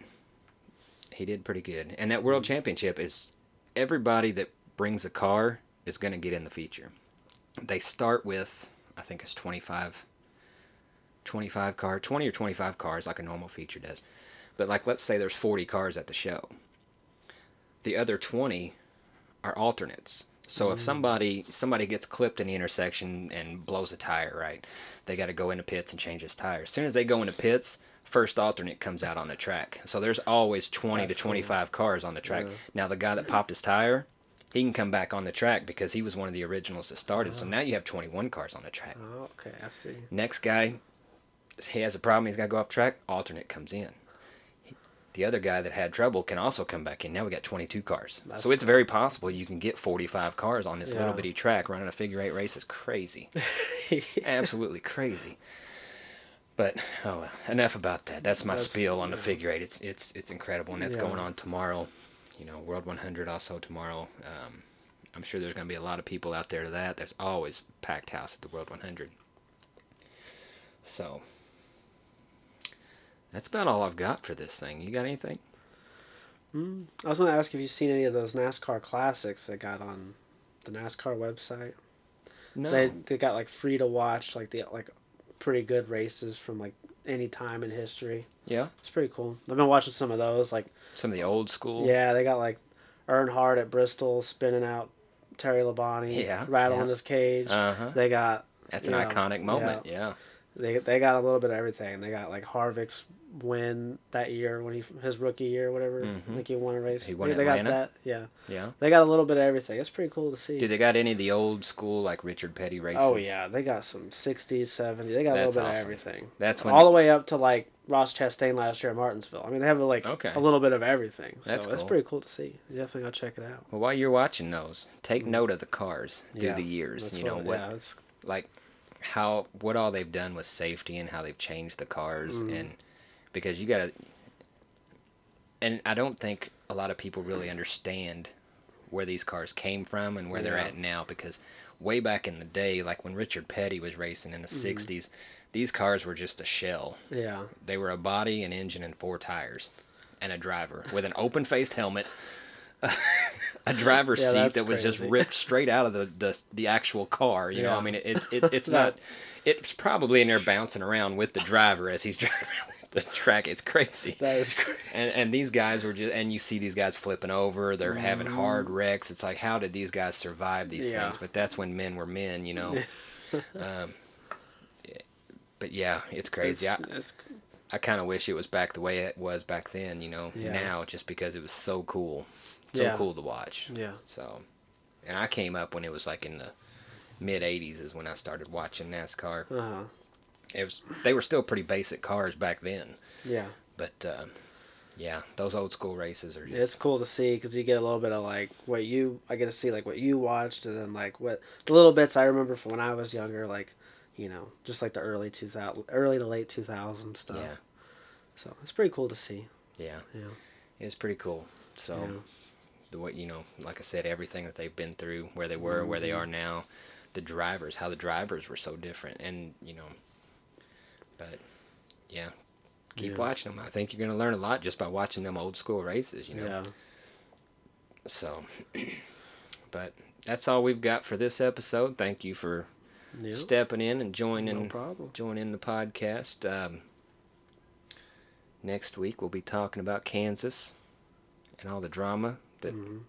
he did pretty good. And that Mm-hmm. world championship is everybody that brings a car is going to get in the feature. They start with I think it's 25 25 car, 20 or 25 cars like a normal feature does. But like let's say there's 40 cars at the show. The other 20 are alternates. So if mm. somebody somebody gets clipped in the intersection and blows a tire, right? They got to go into pits and change his tire. As soon as they go into pits, first alternate comes out on the track. So there's always 20 That's to cool. 25 cars on the track. Yeah. Now the guy that popped his tire, he can come back on the track because he was one of the originals that started. So ah. now you have 21 cars on the track. Oh, okay, I see. Next guy, he has a problem. He's got to go off track. Alternate comes in. The other guy that had trouble can also come back in. Now we got 22 cars. That's so it's very possible you can get 45 cars on this little bitty track running a figure eight race. is crazy. (laughs) Absolutely crazy. But oh, well, enough about that. That's my That's- spiel on the figure eight. It's it's it's incredible, and that's Yeah. going on tomorrow. You know, World 100 also tomorrow. Um, I'm sure there's going to be a lot of people out there to that. There's always packed house at the World 100. So that's about all I've got for this thing. You got anything? Hmm. I was going to ask if you've seen any of those NASCAR classics that got on the NASCAR website. No. They they got like free to watch, like the like pretty good races from like any time in history. yeah. It's pretty cool. I've been watching some of those. Like Some of the old school. yeah, they got like Earnhardt at Bristol spinning out Terry Labonte, Yeah, rattling yeah. his cage. Uh huh. they got That's an know, iconic moment. Yeah. they they got a little bit of everything. They got like Harvick's win that year when he his rookie year, whatever. Mhm. I think he won a race. He won they, they got that. Yeah, Yeah. they got a little bit of everything. It's pretty cool to see. Do they got any of the old school like Richard Petty races? Oh yeah, they got some '60s, '70s. They got a little bit awesome. of everything. That's when All the way up to like Ross Chastain last year at Martinsville. I mean, they have like Okay. a little bit of everything. That's so it's cool. pretty cool to see. You definitely gotta check it out. Well, while you're watching those, take note of the cars through Mm. Yeah, the years. That's You know what, Yeah, like how what all they've done with safety and how they've changed the cars, Mhm. and because you gotta. And I don't think a lot of people really understand where these cars came from and where they're at now. Because way back in the day, like when Richard Petty was racing in the Mhm. '60s, these cars were just a shell. yeah, They were a body, an engine, and four tires, and a driver with an open-faced helmet, (laughs) a driver's Yeah, seat that was just ripped straight out of the the, the actual car. You know, Yeah. I mean, it's it, (laughs) it's not. It's probably in there bouncing around with the driver as he's (laughs) driving around the track. It's crazy. (laughs) that is crazy. And, and these guys were just, and you see these guys flipping over. They're having hard wrecks. It's like, how did these guys survive these Mm-hmm. Yeah. things? But that's when men were men, you know. (laughs) um, but yeah, it's crazy. It's, I, it's, I kind of wish it was back the way it was back then, you know. Yeah. Now, just because it was so cool, so Yeah. cool to watch. yeah, So, and I came up when it was like in the mid '80s is when I started watching NASCAR. uh huh, It was they were still pretty basic cars back then, yeah. but um, yeah, those old school races are just It's cool to see because you get a little bit of like what you. I get to see like what you watched, and then like what the little bits I remember from when I was younger, like you know, just like the early two thousand, early to late two thousand stuff. yeah, So it's pretty cool to see. yeah, Yeah. It's pretty cool. So Yeah. the way you know, like I said, everything that they've been through, where they were, where they Mm-hmm. are now, the drivers, how the drivers were so different, and you know, but yeah, keep Yeah. watching them. I think you're gonna learn a lot just by watching them old school races. You know, Yeah. So, (clears throat) but that's all we've got for this episode. Thank you for Yep. stepping in and joining, No problem. joining the podcast. Um, next week we'll be talking about Kansas and all the drama that Mhm.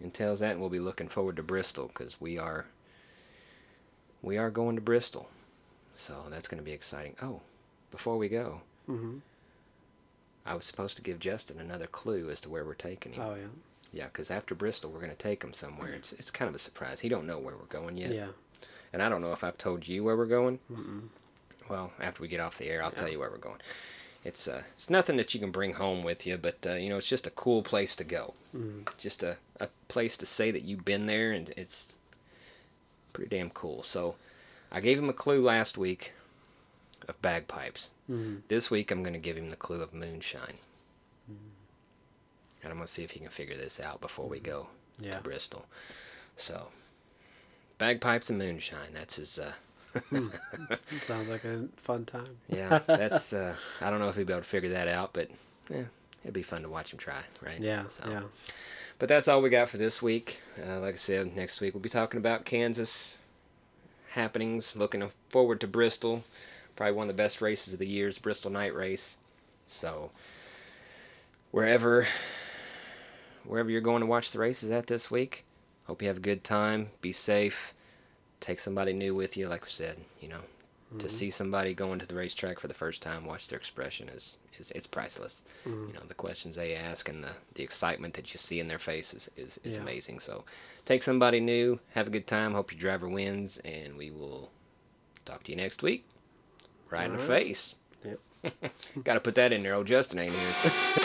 entails that, and we'll be looking forward to Bristol because we are we are going to Bristol, so that's going to be exciting. Oh, before we go, Mhm. I was supposed to give Justin another clue as to where we're taking him. Oh yeah. Yeah, because after Bristol we're going to take him somewhere. It's it's kind of a surprise. He don't know where we're going yet, Yeah. and I don't know if I've told you where we're going. Mm-mm. Well, after we get off the air, I'll tell you where we're going. It's uh, it's nothing that you can bring home with you, but uh, you know, it's just a cool place to go. Mm-hmm. Just a, a place to say that you've been there, and it's pretty damn cool. So, I gave him a clue last week of bagpipes. Mhm. This week, I'm going to give him the clue of moonshine, Mm-hmm. and I'm going to see if he can figure this out before we go Yeah. to Bristol. So, bagpipes and moonshine. That's his. Uh, (laughs) It sounds like a fun time. Yeah, that's. Uh, I don't know if he'll be able to figure that out, but yeah, it'd be fun to watch him try, right? Yeah. So, Yeah. But that's all we got for this week. Uh, like I said, next week we'll be talking about Kansas happenings. Looking forward to Bristol, probably one of the best races of the year's Bristol Night Race. So wherever, wherever you're going to watch the races at this week, hope you have a good time. Be safe. Take somebody new with you, like we said. You know, to Mhm. see somebody going to the racetrack for the first time, watch their expression is, is it's priceless. Mhm. You know, the questions they ask and the, the excitement that you see in their faces is, is Yeah. amazing. So take somebody new, have a good time, hope your driver wins, and we will talk to you next week. Right in the face. Yep. (laughs) Got to put that in there. Old Justin ain't here. (laughs)